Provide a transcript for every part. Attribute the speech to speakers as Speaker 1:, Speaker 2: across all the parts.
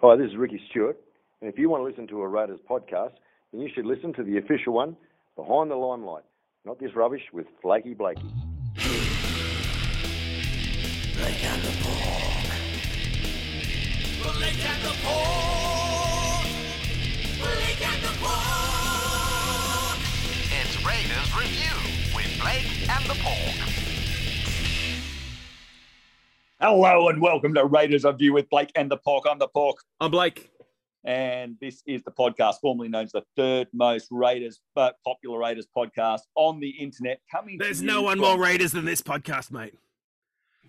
Speaker 1: Hi, this is Ricky Stewart. And if you want to listen to a Raiders podcast, then you should listen to the official one, Behind the Limelight, not this rubbish with Flaky Blakey.
Speaker 2: Blake and the Pork. Blake and the Pork. Blake and the Pork.
Speaker 3: It's Raiders Review with Blake and the Pork.
Speaker 4: Hello and welcome to Raiders Review with Blake and the Pork. I'm the Pork,
Speaker 5: I'm Blake.
Speaker 4: and this is the podcast formerly known as the third most Raiders, but popular Raiders podcast on the internet. Coming,
Speaker 5: There's no one
Speaker 4: from-
Speaker 5: more Raiders than this podcast, mate.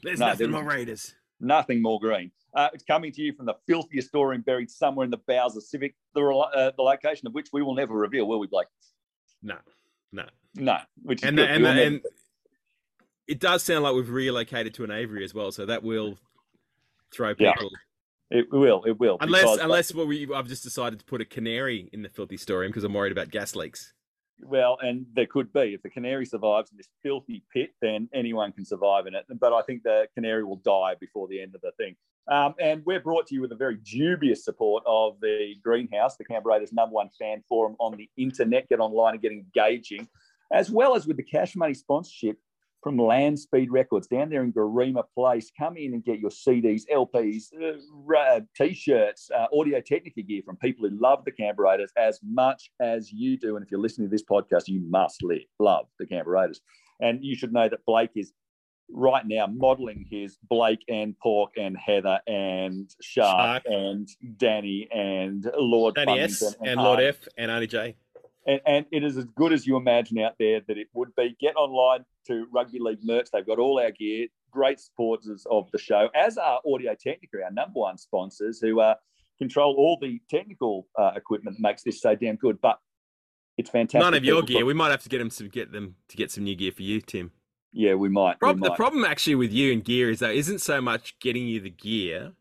Speaker 5: There's
Speaker 4: No,
Speaker 5: nothing
Speaker 4: there
Speaker 5: more Raiders.
Speaker 4: nothing more green. Uh, it's coming to you from the filthiest store storeroom buried somewhere in the bowels of Civic, the, uh, the location of which we will never reveal, will we, Blake?
Speaker 5: No, no.
Speaker 4: No, which is
Speaker 5: And
Speaker 4: good.
Speaker 5: the, and, the, and it does sound like we've relocated to an aviary as well, so that will throw people.
Speaker 4: never- it will, it will.
Speaker 5: Unless,
Speaker 4: because-
Speaker 5: unless what we, I've just decided to put a canary in the filthy storeroom because I'm worried about gas leaks.
Speaker 4: Well, and there could be. If the canary survives in this filthy pit, then anyone can survive in it. But I think the canary will die before the end of the thing. Um, and we're brought to you with a very dubious support of the Greenhouse, the Canberra Raiders' number one fan forum on the internet. Get online and get engaging, as well as with the cash money sponsorship from Land Speed Records down there in Garema Place. Come in and get your CDs, LPs, uh, t-shirts, uh, Audio Technica gear from people who love the Canberra Raiders as much as you do. And if you're listening to this podcast, you must live, love the Canberra Raiders. And you should know that Blake is right now modeling his Blake and Pork and Heather and Shark,
Speaker 5: Shark.
Speaker 4: and Danny and Lord
Speaker 5: Danny S
Speaker 4: Flemington
Speaker 5: and Lord F and Arnie J.
Speaker 4: and, and it is as good as you imagine out there that it would be. Get online to Rugby League merch. They've got all our gear. Great supporters of the show, as are Audio Technica, our number one sponsors, who uh, control all the technical uh, equipment that makes this so damn good. But it's fantastic.
Speaker 5: None of your gear. We might have to get them to get them to get some new gear for you, Tim.
Speaker 4: Yeah, we might. we
Speaker 5: Prob- the problem actually with you and gear is that isn't so much getting you the gear.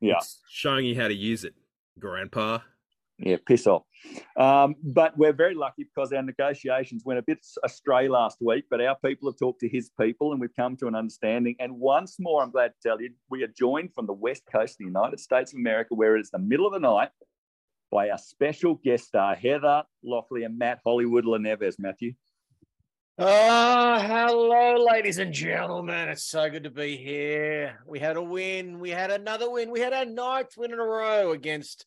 Speaker 4: Yeah.
Speaker 5: It's showing you how to use it, Grandpa.
Speaker 4: Yeah, piss off. Um, but we're very lucky because our negotiations went a bit astray last week, but our people have talked to his people and we've come to an understanding. And once more, I'm glad to tell you, we are joined from the west coast of the United States of America, where it is the middle of the night, by our special guest star, Heather Locklear and Matt Hollywood Laneves. Matthew.
Speaker 6: Oh, hello, ladies and gentlemen. It's so good to be here. We had a win. We had another win. We had our ninth win in a row against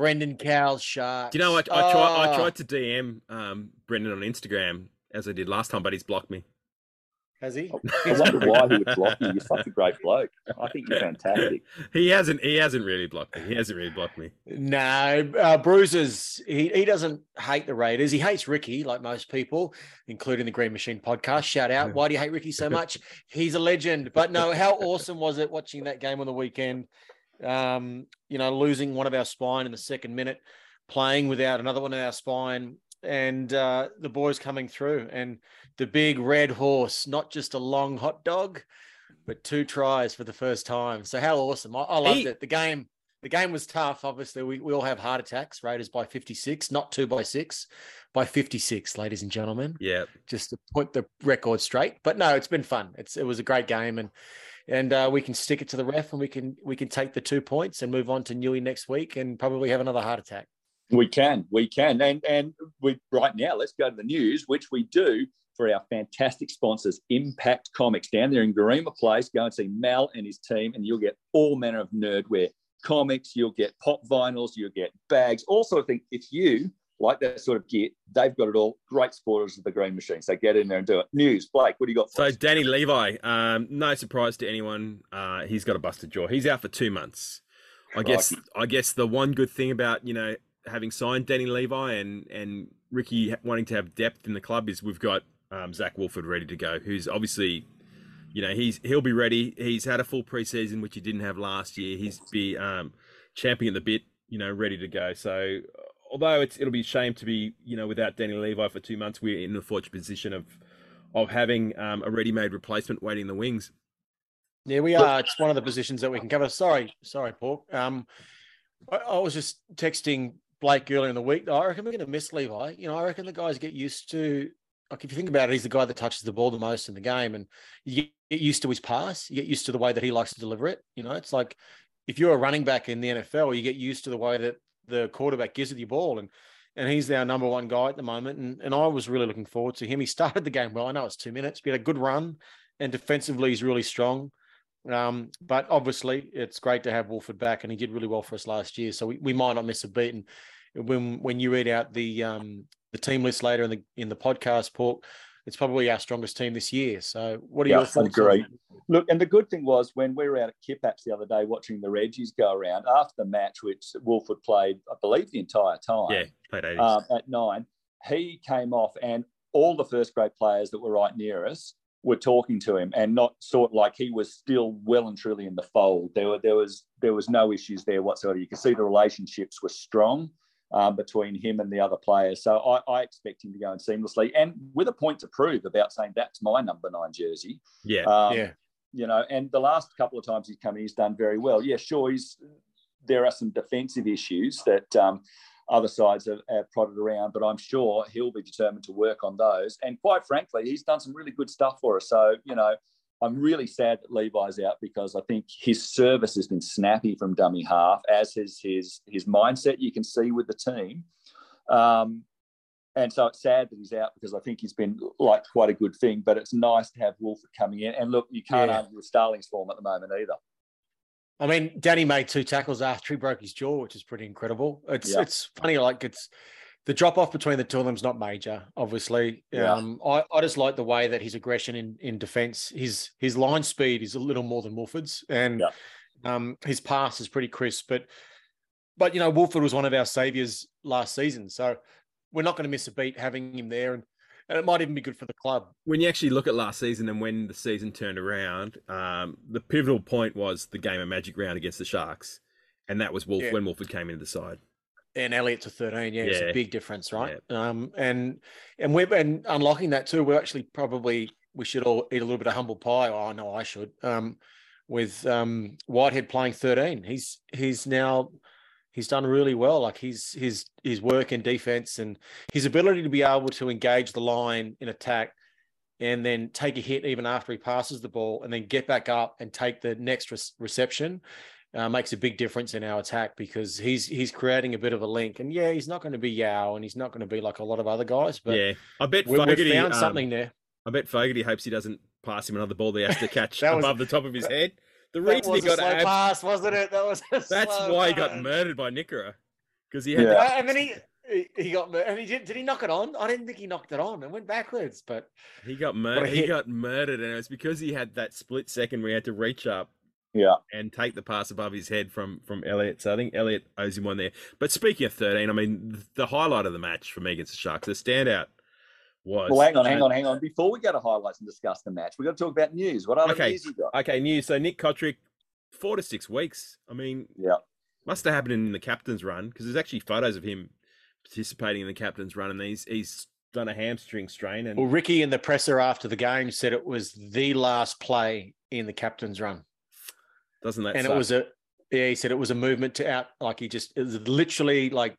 Speaker 6: Brendan Cowell's Sharks.
Speaker 5: Do you know what? I, tried. I
Speaker 6: Oh,
Speaker 5: tried to DM um, Brendan on Instagram as I did last time, but he's blocked me.
Speaker 6: Has he?
Speaker 4: I wonder why he would block you. You're such a great bloke. I think you're fantastic.
Speaker 5: He hasn't. He hasn't really blocked me. He hasn't really blocked me.
Speaker 6: No, uh, Bruises. He he doesn't hate the Raiders. He hates Ricky, like most people, including the Green Machine podcast. Shout out! Why do you hate Ricky so much? He's a legend. But no, how awesome was it watching that game on the weekend? Um, you know, losing one of our spine in the second minute, playing without another one of our spine, and uh, the boys coming through, and the big red horse, not just a long hot dog, but two tries for the first time. So how awesome! I, I loved
Speaker 5: He-
Speaker 6: it. The game the game was tough. Obviously, we, we all have heart attacks. Raiders by 56, not two by six, by 56, ladies and gentlemen.
Speaker 5: Yeah.
Speaker 6: Just to put the record straight. But no, it's been fun. It's it was a great game, and and uh, we can stick it to the ref, and we can we can take the two points and move on to Newey next week, and probably have another heart attack.
Speaker 4: We can, we can, and and we right now let's go to the news, which we do for our fantastic sponsors, Impact Comics, down there in Garema Place. Go and see Mal and his team, and you'll get all manner of nerdware, comics. You'll get pop vinyls, you'll get bags, all sort of thing. If you like that sort of gear, they've got it all. Great supporters of the Green Machine, so get in there and do it. News, Blake, what do you got? For
Speaker 5: So
Speaker 4: us?
Speaker 5: Danny Levi, um, no surprise to anyone, uh, he's got a busted jaw. He's out for two months. I guess. I guess the one good thing about you know having signed Danny Levi and and Ricky wanting to have depth in the club is we've got um, Zac Woolford ready to go, who's obviously. You know he's he'll be ready. He's had a full preseason, which he didn't have last year. He's be um, champing at the bit, you know, ready to go. So, although it's it'll be a shame to be you know without Danny Levi for two months, we're in the fortunate position of of having um, a ready-made replacement waiting in the wings.
Speaker 6: Yeah, we are. It's one of the positions that we can cover. Sorry, sorry, Paul. Um, I, I was just texting Blake earlier in the week. I reckon we're going to miss Levi. You know, I reckon the guys get used to. Like if you think about it, he's the guy that touches the ball the most in the game, and you get used to his pass. You get used to the way that he likes to deliver it. You know, it's like if you're a running back in the NFL, you get used to the way that the quarterback gives you the ball, and and he's our number one guy at the moment. And and I was really looking forward to him. He started the game well. I know it's two minutes, but he had a good run, and defensively he's really strong. Um, but obviously, it's great to have Woolford back, and he did really well for us last year. So we, we might not miss a beat. And when when you read out the um, the team list later in the in the podcast, Pork, it's probably our strongest team this year. So what are
Speaker 4: Yeah,
Speaker 6: your
Speaker 4: I
Speaker 6: thoughts? on
Speaker 4: agree. Look, and the good thing was when we were out at Kipaps the other day watching the Reggies go around after the match, which Woolford played, I believe, the entire time.
Speaker 5: Yeah, played 80s.
Speaker 4: um, at nine, he came off, and all the first grade players that were right near us were talking to him, and not sort of like he was still well and truly in the fold. There were there was there was no issues there whatsoever. You could see the relationships were strong um, between him and the other players. So I, I expect him to go in seamlessly, and with a point to prove about saying that's my number nine jersey.
Speaker 5: yeah.
Speaker 4: Um,
Speaker 6: Yeah.
Speaker 4: You know, and the last couple of times he's come in, he's done very well. Yeah, sure, he's there are some defensive issues that um, other sides have, have prodded around, but I'm sure he'll be determined to work on those. And quite frankly, he's done some really good stuff for us. So, you know, I'm really sad that Levi's out because I think his service has been snappy from dummy half, as is his his mindset. You can see with the team. Um, and so it's sad that he's out because I think he's been like quite a good thing. But it's nice to have Woolford coming in. And look, you can't
Speaker 6: Yeah.
Speaker 4: argue with Starling's form at the moment either.
Speaker 6: I mean, Danny made two tackles after he broke his jaw, which is pretty incredible. It's
Speaker 4: Yeah.
Speaker 6: it's funny, like it's the drop off between the two of them's not major, obviously.
Speaker 4: Yeah.
Speaker 6: Um, I, I just like the way that his aggression in in defense, his his line speed is a little more than Woolford's, and
Speaker 4: Yeah.
Speaker 6: um, his pass is pretty crisp. But but you know, Woolford was one of our saviors last season, so we're not going to miss a beat having him there, and and it might even be good for the club.
Speaker 5: when you actually look at last season and when the season turned around, um, the pivotal point was the game of Magic Round against the Sharks, and that was Wolf
Speaker 6: Yeah.
Speaker 5: when Woolford came into the side.
Speaker 6: And Elliott to 13. Yeah, it's a big difference, right? Um, and and we're and unlocking that too. We're actually probably we should all eat a little bit of humble pie. Oh, I know I should. Um, with um Whitehead playing 13, he's he's now he's done really well. Like his his his work in defense and his ability to be able to engage the line in attack. And then take a hit even after he passes the ball, and then get back up and take the next re- reception uh, makes a big difference in our attack because he's he's creating a bit of a link. And yeah, he's not going to be Yao, and he's not going to be like a lot of other guys, but
Speaker 5: yeah, I bet
Speaker 6: we, we've
Speaker 5: Fogarty.
Speaker 6: found
Speaker 5: um,
Speaker 6: something there.
Speaker 5: I bet Fogarty hopes he doesn't pass him another ball that he has to catch
Speaker 6: That was-
Speaker 5: above the top of his head. The
Speaker 6: That
Speaker 5: reason he
Speaker 6: was a
Speaker 5: got
Speaker 6: slow
Speaker 5: abs-
Speaker 6: pass, wasn't it? That was a
Speaker 5: that's
Speaker 6: slow
Speaker 5: why he got
Speaker 6: pass.
Speaker 5: murdered by Nikora because he had
Speaker 4: Yeah.
Speaker 5: the-
Speaker 6: Uh, and then he he- he got mur- and he did. Did he knock it on? I didn't think he knocked it on. It went backwards, but
Speaker 5: he got murdered. He got murdered, and it was because he had that split second where he had to reach up
Speaker 4: Yeah.
Speaker 5: and take the pass above his head from from Elliott. So I think Elliott owes him one there. But speaking of 13, I mean, the highlight of the match for me against the Sharks, the standout was.
Speaker 4: Well, hang on, hang on, hang on. Before we go to highlights and discuss the match, we've got to talk about news. What other
Speaker 5: Okay.
Speaker 4: news you got?
Speaker 5: Okay, news. So Nick Cotric, four to six weeks. I mean,
Speaker 4: Yeah.
Speaker 5: must have happened in the captain's run because there's actually photos of him participating in the captain's run, and he's he's done a hamstring strain. And
Speaker 6: well, Ricky in the presser after the game said it was the last play in the captain's run.
Speaker 5: Doesn't that
Speaker 6: and
Speaker 5: suck?
Speaker 6: it was a yeah he said it was a movement to out like he just it was literally like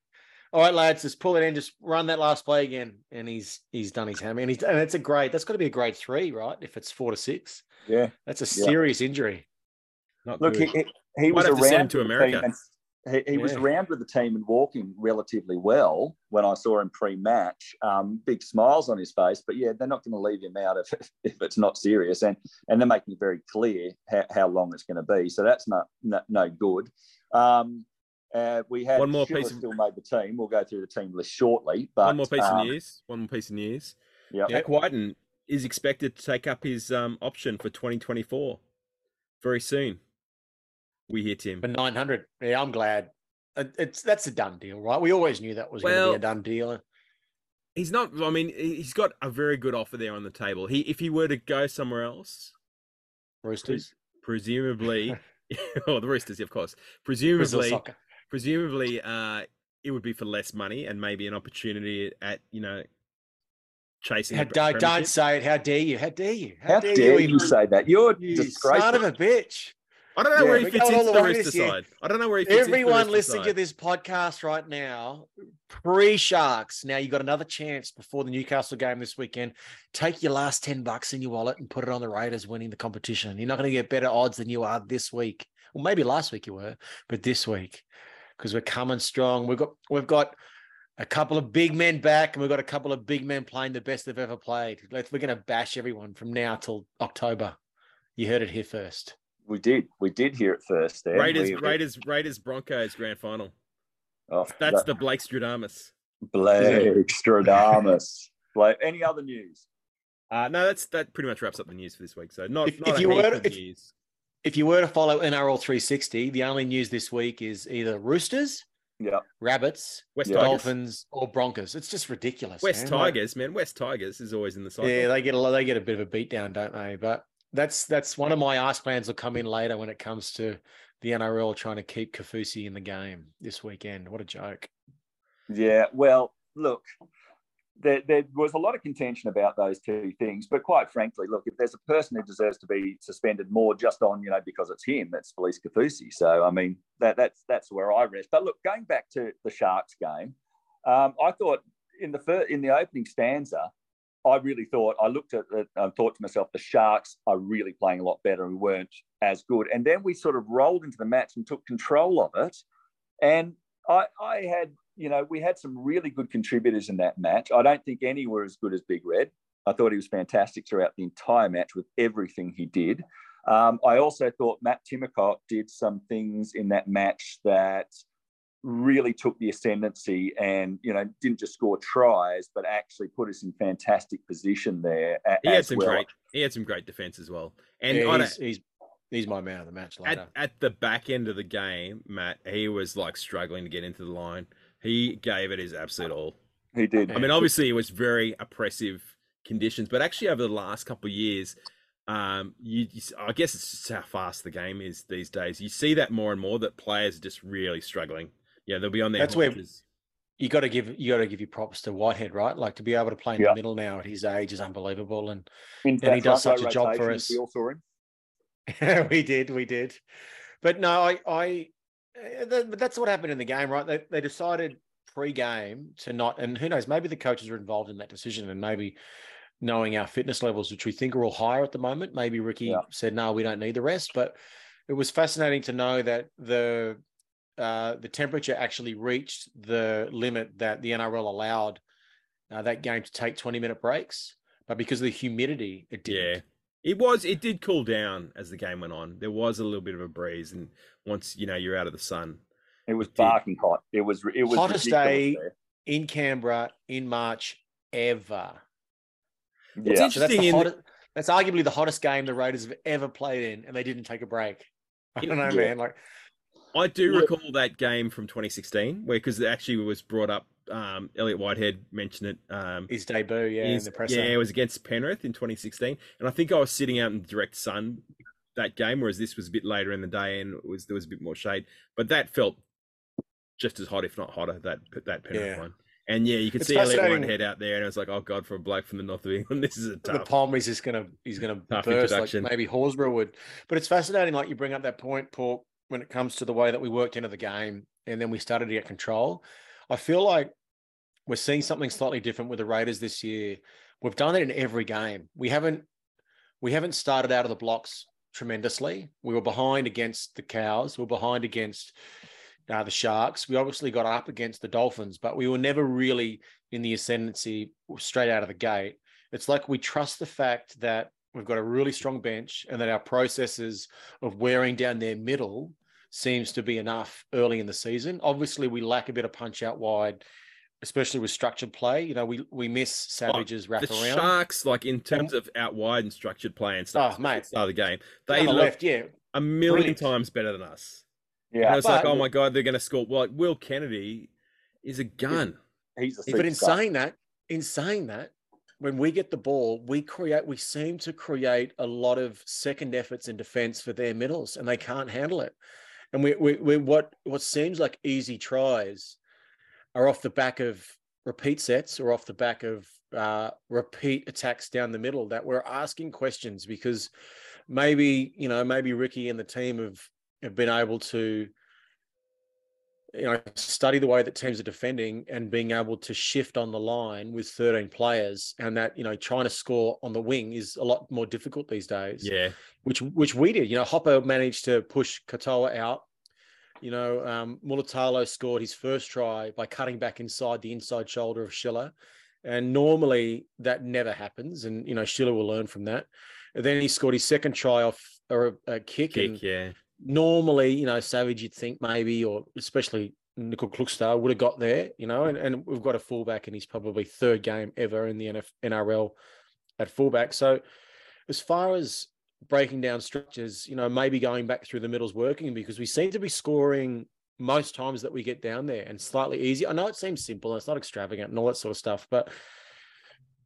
Speaker 6: all right lads just pull it in just run that last play again and he's he's done his hammy and he's and it's a grade that's got to be a grade three right if it's four to six
Speaker 4: Yeah.
Speaker 6: that's a
Speaker 4: Yeah.
Speaker 6: serious injury
Speaker 5: not
Speaker 4: Look, he,
Speaker 5: good.
Speaker 4: he, he
Speaker 5: Might
Speaker 4: was
Speaker 5: have to him
Speaker 4: around
Speaker 5: to
Speaker 4: with the
Speaker 5: America.
Speaker 4: He, he was around with the team and walking relatively well when I saw him pre-match. Um, big smiles on his face, but yeah, they're not going to leave him out if, if it's not serious, and and they're making it very clear how, how long it's going to be. So that's not no, no good. Um, uh, we had
Speaker 5: One more
Speaker 4: Schiller
Speaker 5: piece of-
Speaker 4: still made the team. We'll go through the team list shortly. But
Speaker 5: one more piece
Speaker 4: um,
Speaker 5: of news. One more piece of news.
Speaker 4: Yeah.
Speaker 5: Jack Wighton is expected to take up his um, option for 2024 very soon. We hear Tim.
Speaker 6: for 900 yeah i'm glad it's that's a done deal right we always knew that was going to be a done deal
Speaker 5: He's not. I mean, he- he's got a very good offer there on the table. He, if he were to go somewhere else,
Speaker 6: roosters
Speaker 5: presumably, oh, the Roosters, of course. Presumably, presumably, uh, it would be for less money and maybe an opportunity at you know chasing.
Speaker 6: How, don't, don't say it how dare you how dare you
Speaker 4: How dare you
Speaker 6: even-
Speaker 4: say that? You're
Speaker 6: you son of a bitch
Speaker 5: I don't know
Speaker 4: Yeah,
Speaker 5: where he fits into
Speaker 6: the
Speaker 5: the
Speaker 6: way
Speaker 5: Rooster
Speaker 6: this year.
Speaker 5: side. I don't know where he fits.
Speaker 6: Everyone listening to this podcast right now, pre Sharks. Now you got another chance before the Newcastle game this weekend. Take your last 10 bucks in your wallet and put it on the Raiders winning the competition. You're not going to get better odds than you are this week Well, maybe last week you were, but this week because we're coming strong. We've got we've got a couple of big men back, and we've got a couple of big men playing the best they've ever played. Let's, we're going to bash everyone from now till October. You heard it here first.
Speaker 4: We did. We did hear it first. There.
Speaker 5: Raiders,
Speaker 4: We-
Speaker 5: Raiders, Raiders, Broncos grand final.
Speaker 4: Oh,
Speaker 5: That's
Speaker 4: that-
Speaker 5: the Blake Stradamus.
Speaker 4: Blake Stradamus. Blake. Any other news?
Speaker 5: Uh, no, that's that pretty much wraps up the news for this week. So not,
Speaker 6: If-
Speaker 5: not
Speaker 6: if
Speaker 5: a
Speaker 6: you
Speaker 5: heap
Speaker 6: were-
Speaker 5: of
Speaker 6: if-
Speaker 5: news.
Speaker 6: If you were to follow NRL 360, the only news this week is either Roosters,
Speaker 4: Yeah.
Speaker 6: Rabbits,
Speaker 5: West
Speaker 4: Yeah.
Speaker 5: Tigers.
Speaker 6: Dolphins, or Broncos. It's just ridiculous.
Speaker 5: West
Speaker 6: man. Like-
Speaker 5: Tigers, man. West Tigers is always in the cycle.
Speaker 6: Yeah, they get a lot- they get a bit of a beat down, don't they? But that's that's one of my ask plans will come in later when it comes to the NRL trying to keep Kaufusi in the game this weekend. What a joke!
Speaker 4: Yeah. Well, look, there, there was a lot of contention about those two things, but quite frankly, look, if there's a person who deserves to be suspended more just on, you know, because it's him, that's Felise Kaufusi. So, I mean, that, that's that's where I rest. But look, going back to the Sharks game, um, I thought in the first, in the opening stanza, I really thought I looked at it and thought to myself, the Sharks are really playing a lot better and weren't as good. And then we sort of rolled into the match and took control of it. And I, I had, you know, we had some really good contributors in that match. I don't think any were as good as Big Red. I thought he was fantastic throughout the entire match with everything he did. Um, I also thought Matt Timoko did some things in that match that really took the ascendancy and you know didn't just score tries but actually put us in fantastic position there
Speaker 5: He had
Speaker 4: as
Speaker 5: some
Speaker 4: well.
Speaker 5: great. He had some great defense as well. And
Speaker 6: Yeah,
Speaker 5: on a-
Speaker 6: he's, he's he's my man of the match later.
Speaker 5: at, at the back end of the game, Matt, he was like struggling to get into the line. He gave it his absolute all.
Speaker 4: he did
Speaker 5: I mean, obviously, it was very oppressive conditions, but actually, over the last couple of years, um, you, you s- I guess it's just how fast the game is these days. You see that more and more that players are just really struggling. Yeah, they'll be on their
Speaker 6: That's where- you got to give you got to give your props to Whitehead, right? Like to be able to play in
Speaker 4: Yeah.
Speaker 6: the middle now at his age is unbelievable. And
Speaker 4: In
Speaker 6: and he does such a job for us.
Speaker 4: we all saw him
Speaker 6: we did, we did. But no, I, I, eh, but that's what happened in the game, right? They, they decided pre-game to not, and who knows, maybe the coaches were involved in that decision, and maybe knowing our fitness levels, which we think are all higher at the moment, maybe Ricky
Speaker 4: Yeah.
Speaker 6: said, no, we don't need the rest. But it was fascinating to know that the uh, the temperature actually reached the limit that the NRL allowed uh, that game to take 20 minute breaks. But because of the humidity, it didn't.
Speaker 5: Yeah, it was. It did cool down as the game went on. There was a little bit of a breeze, and once you know you're out of the sun,
Speaker 4: it was barking hot it was it was
Speaker 6: Hottest day
Speaker 4: there.
Speaker 6: in Canberra in March ever.
Speaker 5: It's
Speaker 4: yeah
Speaker 6: So that's,
Speaker 5: Interesting
Speaker 6: the
Speaker 5: in the-
Speaker 6: that's arguably the hottest game the Raiders have ever played in, and they didn't take a break. I don't know,
Speaker 5: Yeah.
Speaker 6: man. Like,
Speaker 5: I do
Speaker 4: Yeah.
Speaker 5: recall that game from 2016, where because it actually was brought up. Um, Elliott Whitehead mentioned it. Um,
Speaker 6: his debut, yeah,
Speaker 5: Is-
Speaker 6: in the presser.
Speaker 5: Yeah, it was against Penrith in 2016, and I think I was sitting out in the direct sun that game, whereas this was a bit later in the day and it was there was a bit more shade. But that felt just as hot, if not hotter, that that Penrith
Speaker 6: Yeah.
Speaker 5: one. And yeah, you could
Speaker 6: It's
Speaker 5: see
Speaker 6: Elliott.
Speaker 5: Whitehead out there, and it was like, oh god, for a bloke from the north of England, this is a tough.
Speaker 6: the palm is just gonna he's gonna burst like maybe Horsburgh would. But it's fascinating, like you bring up that point, Paul, when it comes to the way that we worked into the game and then we started to get control. I feel like we're seeing something slightly different with the Raiders this year. We've done it in every game. We haven't we haven't started out of the blocks tremendously. We were behind against the cows. We were behind against uh, the Sharks. We obviously got up against the Dolphins, but we were never really in the ascendancy straight out of the gate. It's like we trust the fact that we've got a really strong bench and that our processes of wearing down their middle seems to be enough early in the season. Obviously, we lack a bit of punch out wide, especially with structured play. You know, we we miss Savage's wrap
Speaker 5: the
Speaker 6: around.
Speaker 5: Sharks, like in terms of out wide and structured play and stuff,
Speaker 6: Oh, mate.
Speaker 5: at the start of the game, they look
Speaker 6: left, yeah.
Speaker 5: a million
Speaker 6: brilliant.
Speaker 5: times better than us.
Speaker 4: yeah
Speaker 5: and it's like,
Speaker 6: but-
Speaker 5: oh my god, they're going to score. Well, like Will Kennedy is a gun.
Speaker 4: he's a
Speaker 6: But in
Speaker 4: superstar.
Speaker 6: saying that, in saying that, when we get the ball, we create, we seem to create a lot of second efforts in defense for their middles, and they can't handle it. And we, we, we what what seems like easy tries are off the back of repeat sets or off the back of uh, repeat attacks down the middle that we're asking questions because maybe you know maybe Ricky and the team have have been able to you know, study the way that teams are defending and being able to shift on the line with 13 players, and that you know trying to score on the wing is a lot more difficult these days.
Speaker 5: Yeah,
Speaker 6: which which we did. You know, Hopper managed to push Katoa out. You know, um, Mulitalo scored his first try by cutting back inside the inside shoulder of Schiller. And normally that never happens. And, you know, Schiller will learn from that. And then he scored his second try off or a, a kick. and
Speaker 5: kick. Yeah,
Speaker 6: normally, you know, Savage, you'd think maybe, or especially Nickel Klukstar would have got there, you know, and, and we've got a fullback in his probably third game ever in the NF, NRL at fullback. So as far as breaking down structures, you know, maybe going back through the middle's working because we seem to be scoring most times that we get down there and slightly easy. I know it seems simple and it's not extravagant and all that sort of stuff, but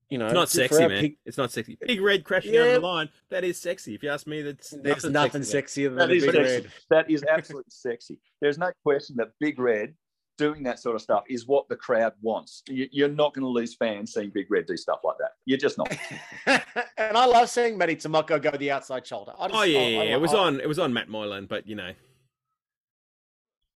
Speaker 6: you know,
Speaker 5: it's not sexy, man.
Speaker 6: pick-
Speaker 5: It's not sexy. Big red crashing down the line. That is sexy. If you ask me, that's
Speaker 6: there's nothing
Speaker 5: sexy.
Speaker 6: sexier than
Speaker 4: That
Speaker 6: big
Speaker 4: sexy.
Speaker 6: red.
Speaker 4: That is absolutely sexy. There's no question that Big Red doing that sort of stuff is what the crowd wants. You- You're not going to lose fans seeing Big Red do stuff like that. You're just not.
Speaker 6: and I love seeing Matty Timoko go the outside shoulder. I just,
Speaker 5: Oh yeah,
Speaker 6: I-
Speaker 5: yeah,
Speaker 6: I-
Speaker 5: it was
Speaker 6: I-
Speaker 5: on. It was on Matt Moylan, but you know,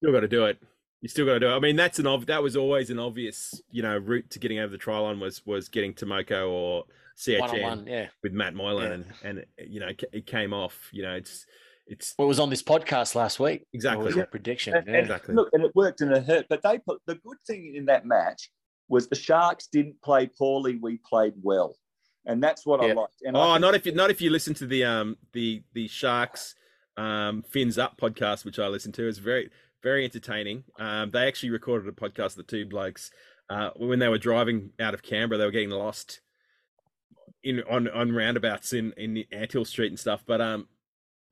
Speaker 5: still got to do it. You still got to do it. I mean, that's an ob- that was always an obvious, you know, route to getting over the try line was was getting Timoko or CHN
Speaker 6: one-on-one, yeah.
Speaker 5: with Matt Moylan,
Speaker 6: Yeah.
Speaker 5: and and you know, it came off. You know, it's it's
Speaker 6: Well, it was on this podcast last week.
Speaker 5: Exactly.
Speaker 6: Was
Speaker 5: Yeah.
Speaker 6: a prediction.
Speaker 4: And-
Speaker 6: yeah.
Speaker 4: and
Speaker 5: Exactly.
Speaker 4: Look, and it worked and it hurt. But they put the good thing in that match was the Sharks didn't play poorly. We played well, and that's what I liked. And
Speaker 5: oh,
Speaker 4: think-
Speaker 5: not if you not if you listen to the um the the Sharks um Fins Up podcast, which I listen to. It's very very entertaining. Um, they actually recorded a podcast. The two blokes uh, when they were driving out of Canberra, they were getting lost in on on roundabouts in in Antill Street and stuff. But um,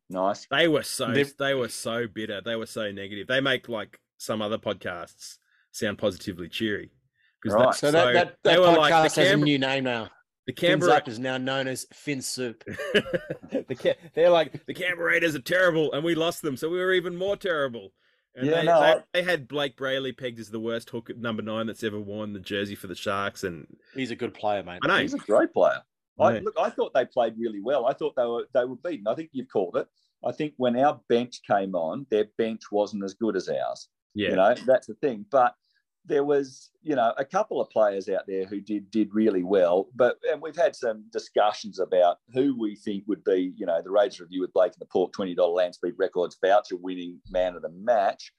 Speaker 4: nice.
Speaker 5: they were so
Speaker 6: They-
Speaker 5: they were so bitter. They were so negative. They make like some other podcasts sound positively cheery.
Speaker 4: Right.
Speaker 5: that's
Speaker 6: So that, that, that
Speaker 5: were
Speaker 6: podcast
Speaker 5: like the
Speaker 6: has a new name now.
Speaker 5: the
Speaker 6: Fins
Speaker 5: Canberra
Speaker 6: Up is now known as Fin Soup.
Speaker 5: the, they're like the Canberra Raiders are terrible, and we lost them, so we were even more terrible. And
Speaker 4: Yeah,
Speaker 5: they,
Speaker 4: no,
Speaker 5: they,
Speaker 4: I-
Speaker 5: they had Blayke Brailey pegged as the worst hook at number nine that's ever worn the jersey for the Sharks, and
Speaker 6: He's a good player, mate.
Speaker 5: I know
Speaker 4: He's a great player.
Speaker 5: I
Speaker 4: I,
Speaker 5: know.
Speaker 4: look, I thought they played really well. I thought they were they were beaten. I think you've called it. I think when our bench came on, their bench wasn't as good as ours.
Speaker 5: yeah,
Speaker 4: You know, that's the thing. But there was, you know, a couple of players out there who did did really well. But and we've had some discussions about who we think would be, you know, the Raiders review with Blake and the Pork twenty dollar land speed records voucher winning man of the match.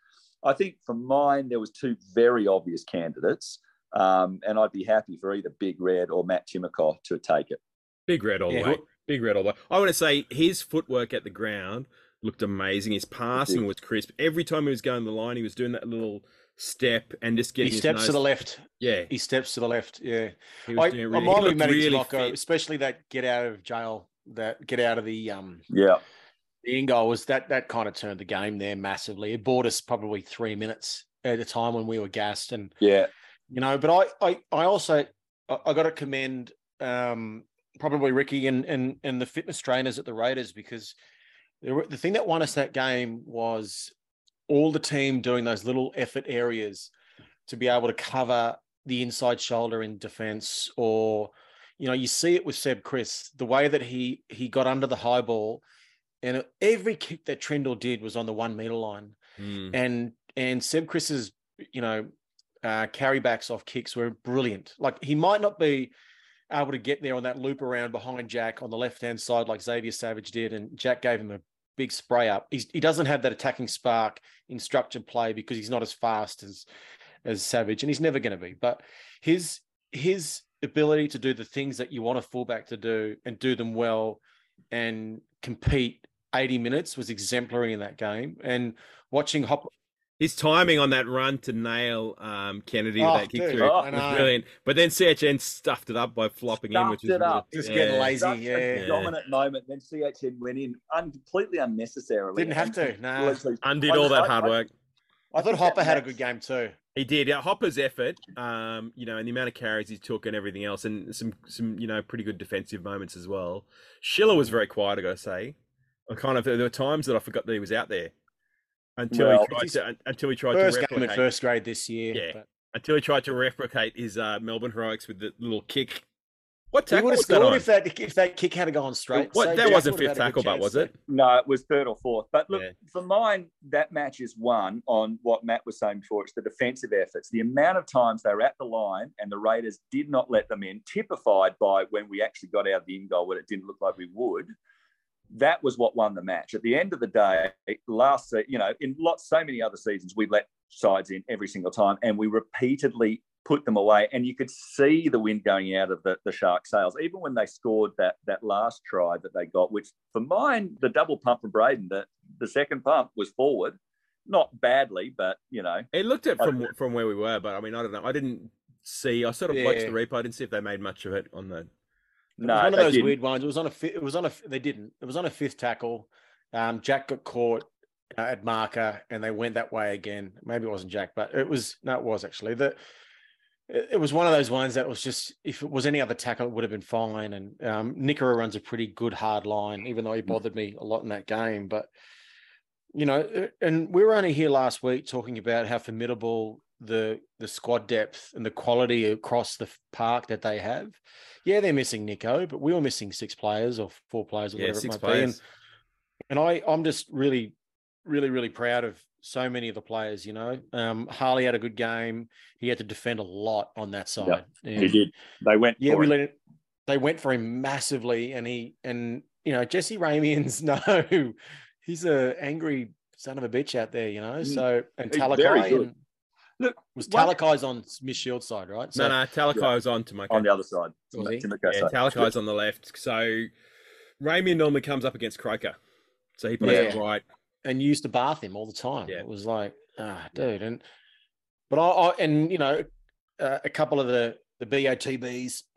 Speaker 4: I think for mine there was two very obvious candidates, um, and I'd be happy for either Big Red or Matt Timoko to take it.
Speaker 5: big red all
Speaker 6: Yeah,
Speaker 5: the way, big red all the way. I want to say his footwork at the ground looked amazing. His passing was crisp. Every time he was going the line, he was doing that little step and just
Speaker 6: He
Speaker 5: getting his
Speaker 6: steps to the left.
Speaker 5: Yeah,
Speaker 6: He steps to the left. Yeah.
Speaker 5: he was
Speaker 6: I,
Speaker 5: doing it
Speaker 6: I'm
Speaker 5: really, he
Speaker 6: on with
Speaker 5: really Timoko,
Speaker 6: especially that get out of jail, that get out of the um
Speaker 4: Yeah,
Speaker 6: the end goal was that that kind of turned the game there massively. It bought us probably three minutes at a time when we were gassed and
Speaker 4: yeah,
Speaker 6: you know but i i, I also i, I got to commend um probably ricky and, and and the fitness trainers at the raiders because the, the thing that won us that game was all the team doing those little effort areas to be able to cover the inside shoulder in defense or you know you see it with seb kris the way that he he got under the high ball and every kick that trindall did was on the one meter line
Speaker 5: Mm.
Speaker 6: and and Seb Kris's you know uh, carrybacks off kicks were brilliant. Like he might not be able to get there on that loop around behind Jack on the left hand side like Xavier Savage did, and Jack gave him a big spray up. He's, he doesn't have that attacking spark in structured play because he's not as fast as as Savage, and he's never going to be. But his his ability to do the things that you want a fullback to do and do them well and compete 80 minutes was exemplary in that game. And watching Hop
Speaker 5: His timing on that run to nail um, Kennedy with
Speaker 6: Oh,
Speaker 5: that kick
Speaker 6: dude,
Speaker 5: through
Speaker 4: I
Speaker 5: was brilliant. But then CHN stuffed it up by flopping in, which
Speaker 4: Stuffed
Speaker 5: was really-
Speaker 6: Just getting lazy.
Speaker 4: Such
Speaker 6: yeah.
Speaker 4: a dominant moment. Then CHN went in un- completely unnecessarily.
Speaker 6: Didn't have to, nah.
Speaker 5: Undid all that hard work.
Speaker 6: I thought Hopper had a good game too.
Speaker 5: He did. Yeah, Hopper's effort, um, you know, and the amount of carries he took and everything else, and some some you know pretty good defensive moments as well. Schiller was very quiet, I got to say. I kind of there were times that I forgot that he was out there until
Speaker 4: Well,
Speaker 5: he tried to until he tried
Speaker 6: First
Speaker 5: to
Speaker 6: game in first grade this year.
Speaker 5: Yeah.
Speaker 6: but-
Speaker 5: until he tried to replicate his uh, Melbourne heroics with the little kick What
Speaker 6: He
Speaker 5: tackle
Speaker 6: would have
Speaker 5: was that
Speaker 6: scored if that if that kick had gone straight.
Speaker 5: What,
Speaker 6: So
Speaker 5: that wasn't fifth
Speaker 6: had a good
Speaker 5: tackle, but was it?
Speaker 4: No, it was third or fourth. But look,
Speaker 5: Yeah.
Speaker 4: for mine, that match is won on what Matt was saying before. It's the defensive efforts. The amount of times they were at the line and the Raiders did not let them in, typified by when we actually got out of the in goal when it didn't look like we would. That was what won the match. At the end of the day, last se- you know, in lots so many other seasons, we let sides in every single time, and we repeatedly put them away. And you could see the wind going out of the, the shark sails, even when they scored that that last try that they got, which for mine, the double pump from Braydon, the, the second pump was forward, not badly, but you know,
Speaker 5: It looked at from from where we were, but I mean, I don't know. I didn't see. I sort of watched the replay. I didn't see if they made much of it on the.
Speaker 6: It was
Speaker 4: no,
Speaker 6: one of those
Speaker 4: didn't.
Speaker 6: weird ones. It was on a. It was on a. They didn't. It was on a fifth tackle. Um, Jack got caught uh, at marker, and they went that way again. Maybe it wasn't Jack, but it was. No, it was actually the. It it was one of those ones that was just. If it was any other tackle, it would have been fine. And um, Nikora runs a pretty good hard line, even though he bothered me a lot in that game. But you know, and we were only here last week talking about how formidable the the squad depth and the quality across the park that they have. Yeah, they're missing Nico, but we were missing six players or four players or
Speaker 5: Yeah,
Speaker 6: whatever it might be. And, and I, I'm just really, really, really proud of so many of the players. You know, um, Harley had a good game. He had to defend a lot on that side.
Speaker 4: He
Speaker 6: And-
Speaker 4: did. They went.
Speaker 6: yeah,
Speaker 4: for
Speaker 6: we
Speaker 4: it.
Speaker 6: let it. They went for him massively, and he and you know Jesse Ramiens. No, he's a angry son of a bitch out there. You know, so and
Speaker 4: He's
Speaker 6: Talakai
Speaker 4: good.
Speaker 6: and-
Speaker 4: Look,
Speaker 6: was
Speaker 4: one-
Speaker 6: Talakai's on Miss Shield's side, right?
Speaker 5: No, no, Talakai's on to my
Speaker 4: on the other side.
Speaker 6: Was he?
Speaker 5: Yeah,
Speaker 4: side.
Speaker 5: Talakai's on the left. So Ramien normally comes up against Croker. So he plays
Speaker 6: Yeah.
Speaker 5: it right.
Speaker 6: and used to bath him all the time.
Speaker 5: Yeah.
Speaker 6: It was like, ah, dude. And but I, I and you know, uh, a couple of the the BOTBs.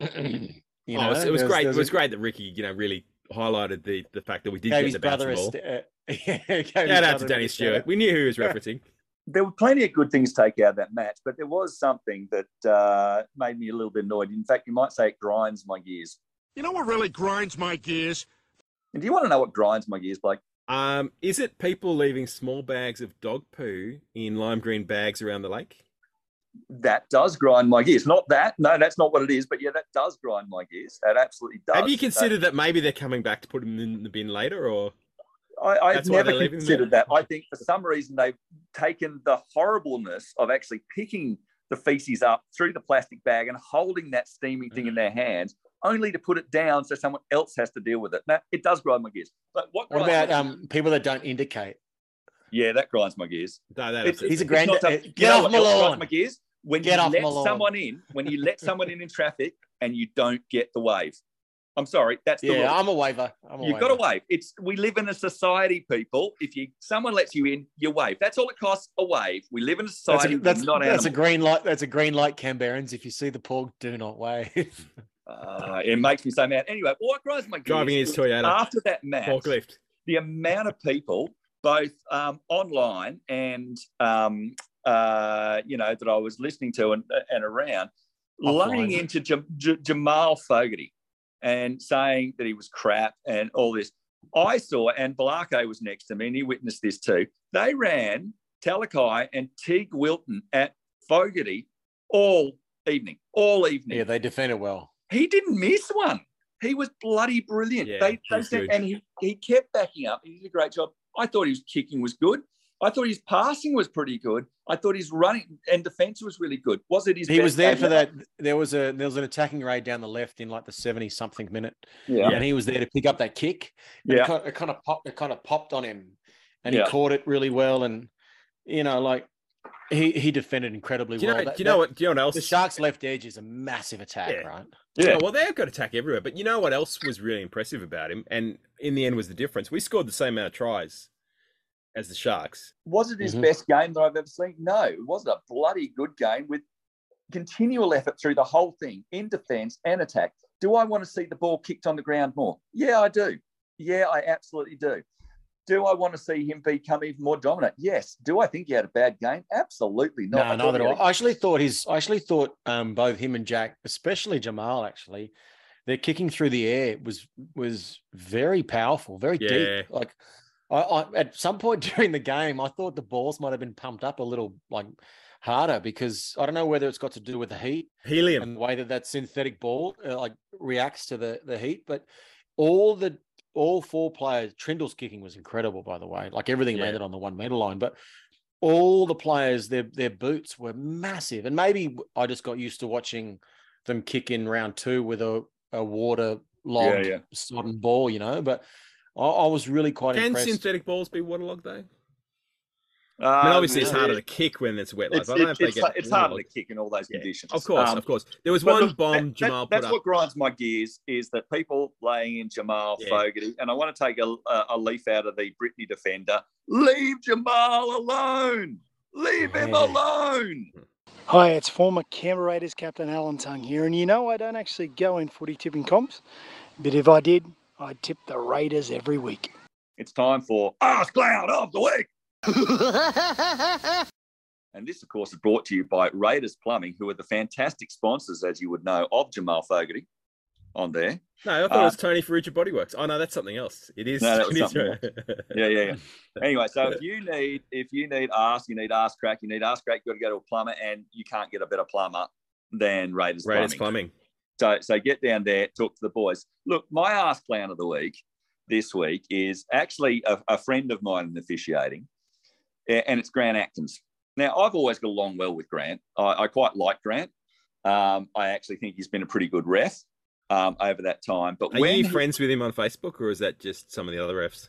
Speaker 6: you know,
Speaker 5: oh, it was, it was
Speaker 6: there's-
Speaker 5: great. It was
Speaker 6: a-
Speaker 5: great that Ricky, you know, really highlighted the the fact that we did
Speaker 6: Gave
Speaker 5: get
Speaker 6: his
Speaker 5: the bouncing
Speaker 6: brother a
Speaker 5: ball.
Speaker 6: st- uh, yeah, gave his
Speaker 5: Shout out
Speaker 6: brother
Speaker 5: to
Speaker 6: a
Speaker 5: Danny
Speaker 6: bit of
Speaker 5: Stewart. We knew who he was referencing.
Speaker 4: There were plenty of good things to take out of that match, but there was something that uh, made me a little bit annoyed. In fact, you might say it grinds my gears.
Speaker 2: You know what really grinds my gears?
Speaker 4: And do you want to know what grinds my gears, Blake?
Speaker 5: Um, is it people leaving small bags of dog poo in lime green bags around the lake?
Speaker 4: That does grind my gears. Not that. No, that's not what it is. But yeah, that does grind my gears. That absolutely does.
Speaker 5: Have you considered that maybe they're coming back to put them in the bin later, or
Speaker 4: I, I've
Speaker 5: That's
Speaker 4: never
Speaker 5: they're leaving them
Speaker 4: considered that. I think for some reason they've taken the horribleness of actually picking the feces up through the plastic bag and holding that steaming thing
Speaker 5: Mm.
Speaker 4: in their hands, only to put it down so someone else has to deal with it. Now, it does grind my gears. But what,
Speaker 6: What about um people that don't indicate?
Speaker 4: Yeah, that grinds my gears.
Speaker 5: no, that
Speaker 4: It's-
Speaker 5: upsets
Speaker 6: He's a grand.
Speaker 4: It's not tough.
Speaker 6: Get off my lawn.
Speaker 4: my gears? When
Speaker 6: Get
Speaker 4: you
Speaker 6: off
Speaker 4: let someone in, when you let someone in in traffic and you don't get the wave. I'm sorry, that's the
Speaker 6: Yeah,
Speaker 4: rule.
Speaker 6: I'm a waiver. I'm a
Speaker 4: You've
Speaker 6: waiver.
Speaker 4: got to wave. It's we live in a society, people. If you someone lets you in, you wave. That's all it costs. A wave. We live in a
Speaker 6: That's,
Speaker 4: society.
Speaker 6: a, that's,
Speaker 4: we're not
Speaker 6: that's a green light. That's a green light, Canberrans. If you see the pork, do not wave.
Speaker 4: Uh, it makes me so mad. Anyway, what grinds my gears
Speaker 5: Driving
Speaker 4: is
Speaker 5: Toyota
Speaker 4: after that match,
Speaker 5: forklift.
Speaker 4: the amount of people, both um, online and um, uh, you know that I was listening to and, and around,
Speaker 6: Offline.
Speaker 4: laying into Jam- J- Jamal Fogarty and saying that he was crap and all this. I saw, and Balake was next to me, and he witnessed this too. They ran Talakai and Teig Wilton at Fogarty all evening, all evening
Speaker 6: yeah, they defended well.
Speaker 4: he didn't miss one. He was bloody brilliant.
Speaker 5: Yeah,
Speaker 4: they, they said, and he, he kept backing up. He did a great job. I thought his kicking was good. I thought his passing was pretty good. I thought his running and defense was really good. Was it his?
Speaker 6: He
Speaker 4: best
Speaker 6: was there for that. There was a there was an attacking raid down the left in like the seventy something minute,
Speaker 4: Yeah,
Speaker 6: and he was there to pick up that kick.
Speaker 4: Yeah.
Speaker 6: it, kind, it kind of popped. It kind of popped on him, and
Speaker 4: Yeah.
Speaker 6: he caught it really well. And you know, like he he defended incredibly
Speaker 5: Do you know?
Speaker 6: well.
Speaker 5: do you know
Speaker 6: that-
Speaker 5: what? Do you know what else?
Speaker 6: The Sharks' left edge is a massive attack,
Speaker 5: Yeah.
Speaker 6: right?
Speaker 5: Yeah.
Speaker 4: yeah.
Speaker 5: well, they've got attack everywhere. But you know what else was really impressive about him? And in the end was the difference. We scored the same amount of tries as the Sharks.
Speaker 4: Was it his
Speaker 6: Mhm.
Speaker 4: best game that I've ever seen? No, it wasn't a bloody good game with continual effort through the whole thing in defense and attack. Do I want to see the ball kicked on the ground more? Yeah, I do. Yeah, I absolutely do. Do I want to see him become even more dominant? Yes. Do I think he had a bad game? Absolutely not.
Speaker 6: No,
Speaker 4: I
Speaker 6: neither do I. I actually thought his. I actually thought um, both him and Jack, especially Jamal, actually, their kicking through the air was was very powerful, very
Speaker 5: Yeah.
Speaker 6: deep. Like I, I, at some point during the game, I thought the balls might have been pumped up a little like harder because I don't know whether it's got to do with the heat
Speaker 5: Helium.
Speaker 6: and the way that that synthetic ball uh, like reacts to the the heat. But all the all four players, Trindall's kicking was incredible, by the way. Like everything
Speaker 5: Yeah.
Speaker 6: landed on the one meter line, but all the players, their their boots were massive. And maybe I just got used to watching them kick in round two with a, a water logged
Speaker 4: yeah.
Speaker 6: sodden ball, you know. But I, I was really quite
Speaker 5: Can
Speaker 6: impressed.
Speaker 5: synthetic balls be waterlogged though?
Speaker 4: Um,
Speaker 5: I mean, obviously it's
Speaker 4: yeah.
Speaker 5: harder to kick when it's wet. Like,
Speaker 4: It's,
Speaker 5: I don't know
Speaker 4: it's,
Speaker 5: if they
Speaker 4: it's,
Speaker 5: get
Speaker 4: it's harder to kick in all those
Speaker 5: Yeah.
Speaker 4: conditions.
Speaker 5: Of course,
Speaker 4: Um,
Speaker 5: of course. There was one
Speaker 4: look,
Speaker 5: bomb
Speaker 4: that- that-
Speaker 5: Jamal
Speaker 4: that's
Speaker 5: up.
Speaker 4: what grinds my gears is that people laying in Jamal
Speaker 5: Yeah.
Speaker 4: Fogarty, and I want to take a, a, a leaf out of the Brittany defender. Leave Jamal alone. Leave him
Speaker 6: Yeah.
Speaker 4: alone.
Speaker 7: Hi, it's former Canberra Raiders captain Alan Tongue here, and you know I don't actually go in footy tipping comps, but if I did, I'd tip the Raiders every week.
Speaker 4: It's time for Ask Clown of the Week. and this, of course, is brought to you by Raiders Plumbing, who are the fantastic sponsors, as you would know, of Jamal Fogarty on there.
Speaker 5: No, I thought
Speaker 4: Uh,
Speaker 5: it was Tony for Ferruccia Bodyworks. Oh no, that's something else. It is.
Speaker 4: No, that was something
Speaker 5: right.
Speaker 4: Yeah, yeah, yeah. Anyway, so if you need if you need ask, you need ask crack, you need ask crack, You've got to go to a plumber, and you can't get a better plumber than Raiders,
Speaker 5: Raiders
Speaker 4: Plumbing.
Speaker 5: plumbing.
Speaker 4: So so get down there, talk to the boys. Look, my ask clown of the week this week is actually a, a friend of mine in officiating, and it's Grant Atkins. Now I've always got along well with Grant. I, I quite like Grant. Um, I actually think he's been a pretty good ref um, over that time. But
Speaker 5: Are
Speaker 4: when
Speaker 5: you
Speaker 4: he-
Speaker 5: friends with him on Facebook, or is that just some of the other refs?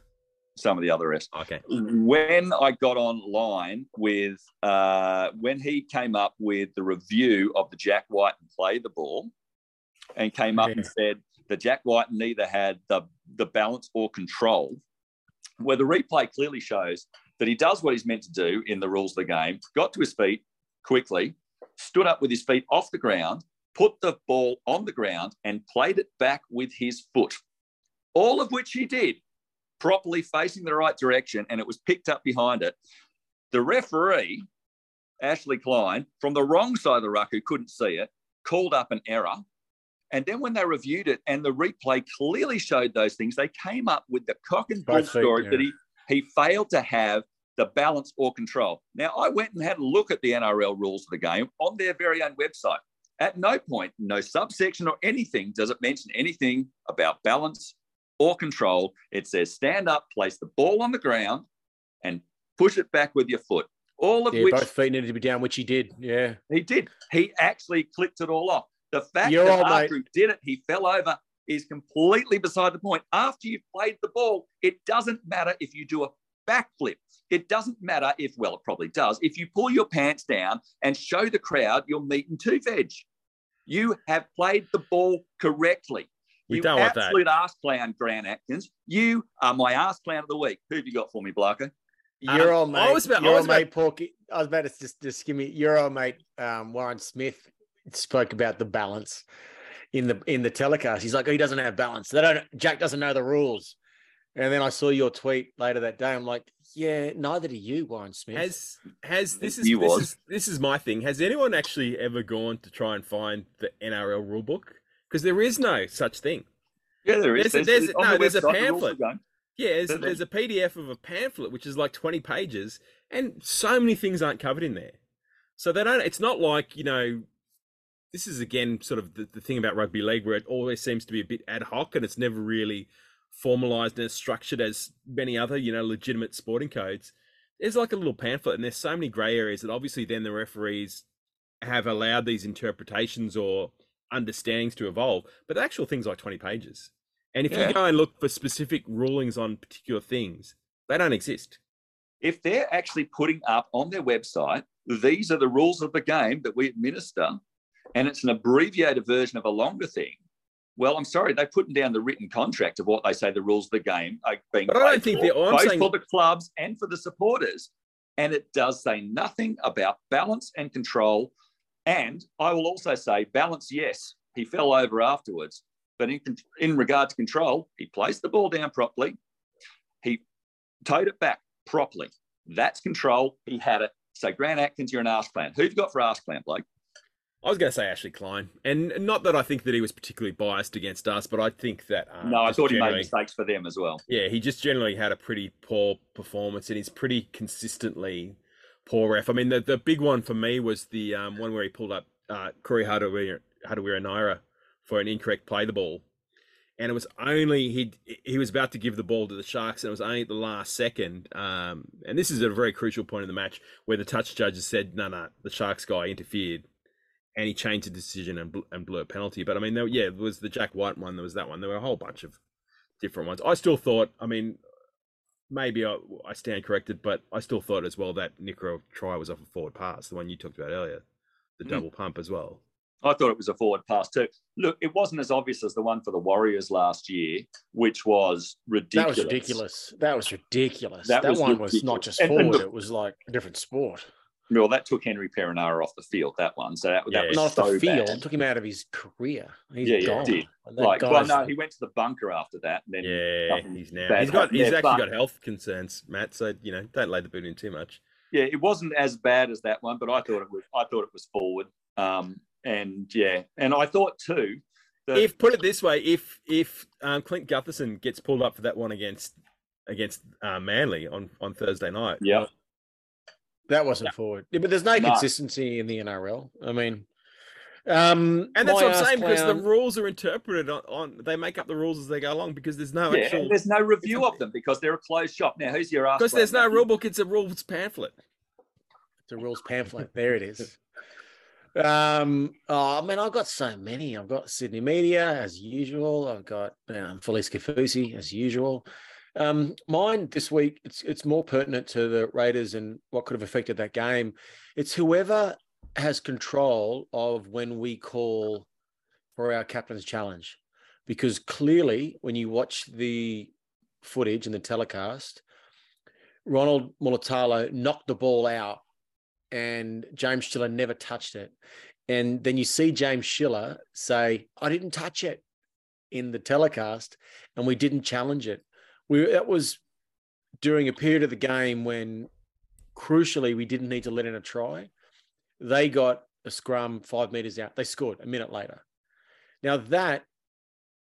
Speaker 4: some of the other refs,
Speaker 5: Okay.
Speaker 4: when I got online with uh, when he came up with the review of the Jack White and play the ball, and came up and said the Jack White neither had the the balance or control. Where the replay clearly shows that he does what he's meant to do in the rules of the game, got to his feet quickly, stood up with his feet off the ground, put the ball on the ground, and played it back with his foot. All of which he did properly facing the right direction, and it was picked up behind it. The referee, Ashley Klein, from the wrong side of the ruck, who couldn't see it, called up an error. And then when they reviewed it and the replay clearly showed those things, they came up with the cock and bull story
Speaker 6: yeah.
Speaker 4: that he, he failed to have the balance or control. Now, I went and had a look at the NRL rules of the game on their very own website. At no point, no subsection or anything does it mention anything about balance or control. It says stand up, place the ball on the ground, and push it back with your foot. All of
Speaker 6: Yeah,
Speaker 4: which
Speaker 6: both feet needed to be down, which he did. Yeah.
Speaker 4: he did. He actually clicked it all off. The fact
Speaker 6: You're
Speaker 4: that
Speaker 6: all right.
Speaker 4: after did it, he fell over is completely beside the point. After you've played the ball, it doesn't matter if you do a backflip. It doesn't matter if, well, it probably does, if you pull your pants down and show the crowd your meat and two veg. You have played the ball correctly.
Speaker 5: We
Speaker 4: you
Speaker 5: don't want that.
Speaker 4: absolute ass clown, Grant Atkins. You are my ass clown of the week. Who have you got for me, Blarko?
Speaker 6: Your
Speaker 5: Um,
Speaker 6: old
Speaker 5: I was about- I
Speaker 6: your
Speaker 5: was
Speaker 6: old mate, Porky. I was about to just, just give me your old mate, um, Warren Smith spoke about the balance in the in the telecast. He's like, oh, he doesn't have balance. They don't. Jack doesn't know the rules. And then I saw your tweet later that day. I'm like, yeah, neither do you, Warren Smith.
Speaker 5: Has has this is
Speaker 4: He
Speaker 5: this is this is my thing. Has anyone actually ever gone to try and find the NRL rulebook? Because there is no such thing.
Speaker 4: Yeah, there is.
Speaker 5: There's a- there's no,
Speaker 4: the
Speaker 5: there's a
Speaker 4: website, the
Speaker 5: pamphlet.
Speaker 4: are.
Speaker 5: Yeah, there's, there's a PDF of a pamphlet which is like 20 pages, and so many things aren't covered in there. So they don't. It's not like you know. This is again sort of the, the thing about rugby league where it always seems to be a bit ad hoc and it's never really formalized and structured as many other you know legitimate sporting codes. There's like a little pamphlet, and there's so many grey areas that obviously then the referees have allowed these interpretations or understandings to evolve. But the actual thing's like 20 pages. And if
Speaker 4: Yeah.
Speaker 5: you go and look for specific rulings on particular things, they don't exist.
Speaker 4: if they're actually putting up on their website, these are the rules of the game that we administer, and it's an abbreviated version of a longer thing. Well, I'm sorry, they're putting down the written contract of what they say the rules of the game are being
Speaker 5: But I don't think
Speaker 4: for,
Speaker 5: they're- I'm
Speaker 4: both
Speaker 5: saying-
Speaker 4: for the clubs and for the supporters. And it does say nothing about balance and control. And I will also say balance, yes, he fell over afterwards. But in, in regard to control, he placed the ball down properly. He towed it back properly. That's control. He had it. So Grant Atkins, you're an ask plan. Who have you got for ask plan, Blake?
Speaker 5: I was going to say Ashley Klein, and not that I think that he was particularly biased against us, but I think that um,
Speaker 4: no, I thought he made mistakes for them as well.
Speaker 5: Yeah, he just generally had a pretty poor performance, and he's pretty consistently poor ref. I mean, the the big one for me was the um, one where he pulled up uh, Corey Hadawira Naira for an incorrect play the ball, and it was only he he was about to give the ball to the Sharks, and it was only at the last second. Um, and this is a very crucial point in the match where the touch judges said, "No, no, the Sharks guy interfered." And he changed the decision and, bl- and blew a penalty. But I mean, there, yeah, it was the Jack White one. There was that one. There were a whole bunch of different ones. I still thought, I mean, maybe I, I stand corrected, but I still thought as well that Nikora try was off a forward pass, the one you talked about earlier, the
Speaker 4: Mm.
Speaker 5: double pump as well.
Speaker 4: I thought it was a forward pass too. Look, it wasn't as obvious as the one for the Warriors last year, which was ridiculous.
Speaker 6: That
Speaker 4: ridiculous.
Speaker 6: was ridiculous. That was ridiculous.
Speaker 4: That
Speaker 6: That,
Speaker 4: was
Speaker 6: one was not
Speaker 4: ridiculous.
Speaker 6: just
Speaker 4: And- and
Speaker 6: forward;
Speaker 4: look-
Speaker 6: it was like a different sport.
Speaker 4: Well, that took Henry Perenara off the field. That one, so that,
Speaker 5: Yeah,
Speaker 4: that was
Speaker 6: Not off
Speaker 4: so
Speaker 6: the field.
Speaker 4: bad.
Speaker 6: Took him out of his career. He's
Speaker 4: Yeah, yeah, it
Speaker 6: gone.
Speaker 4: did. Like, well, no, he went to the bunker after that. And then
Speaker 5: Yeah, he's now he's got he's
Speaker 4: there,
Speaker 5: actually
Speaker 4: but-
Speaker 5: got health concerns, Matt. So you know, don't lay the boot in too much.
Speaker 4: yeah, it wasn't as bad as that one, but I thought it was. I thought it was forward. Um, and yeah, and I thought too that
Speaker 5: If put it this way, if if um, Clint Gutherson gets pulled up for that one against against uh, Manly on on Thursday night,
Speaker 4: yeah,
Speaker 6: That wasn't forward. Yeah, but there's no
Speaker 4: No.
Speaker 6: consistency in the NRL. I mean, um,
Speaker 5: and that's what I'm saying because the rules are interpreted on, on they make up the rules as they go along because there's no
Speaker 4: yeah,
Speaker 5: actual
Speaker 4: there's no review of them because they're a closed shop. Now, who's your ass?
Speaker 5: because there's no
Speaker 4: clown?
Speaker 5: rule book. It's a rules pamphlet.
Speaker 6: It's a rules pamphlet. There it is. Um, oh man, I've got so many. I've got Sydney Media as usual. I've got um, Felise Kaufusi as usual. Um, mine this week, it's it's more pertinent to the Raiders and what could have affected that game. It's whoever has control of when we call for our captain's challenge, because clearly when you watch the footage and the telecast, Ronald Mulitalo knocked the ball out and James Schiller never touched it. And then you see James Schiller say, I didn't touch it in the telecast and we didn't challenge it. We that was during a period of the game when crucially we didn't need to let in a try. They got a scrum five meters out. They scored a minute later. Now that,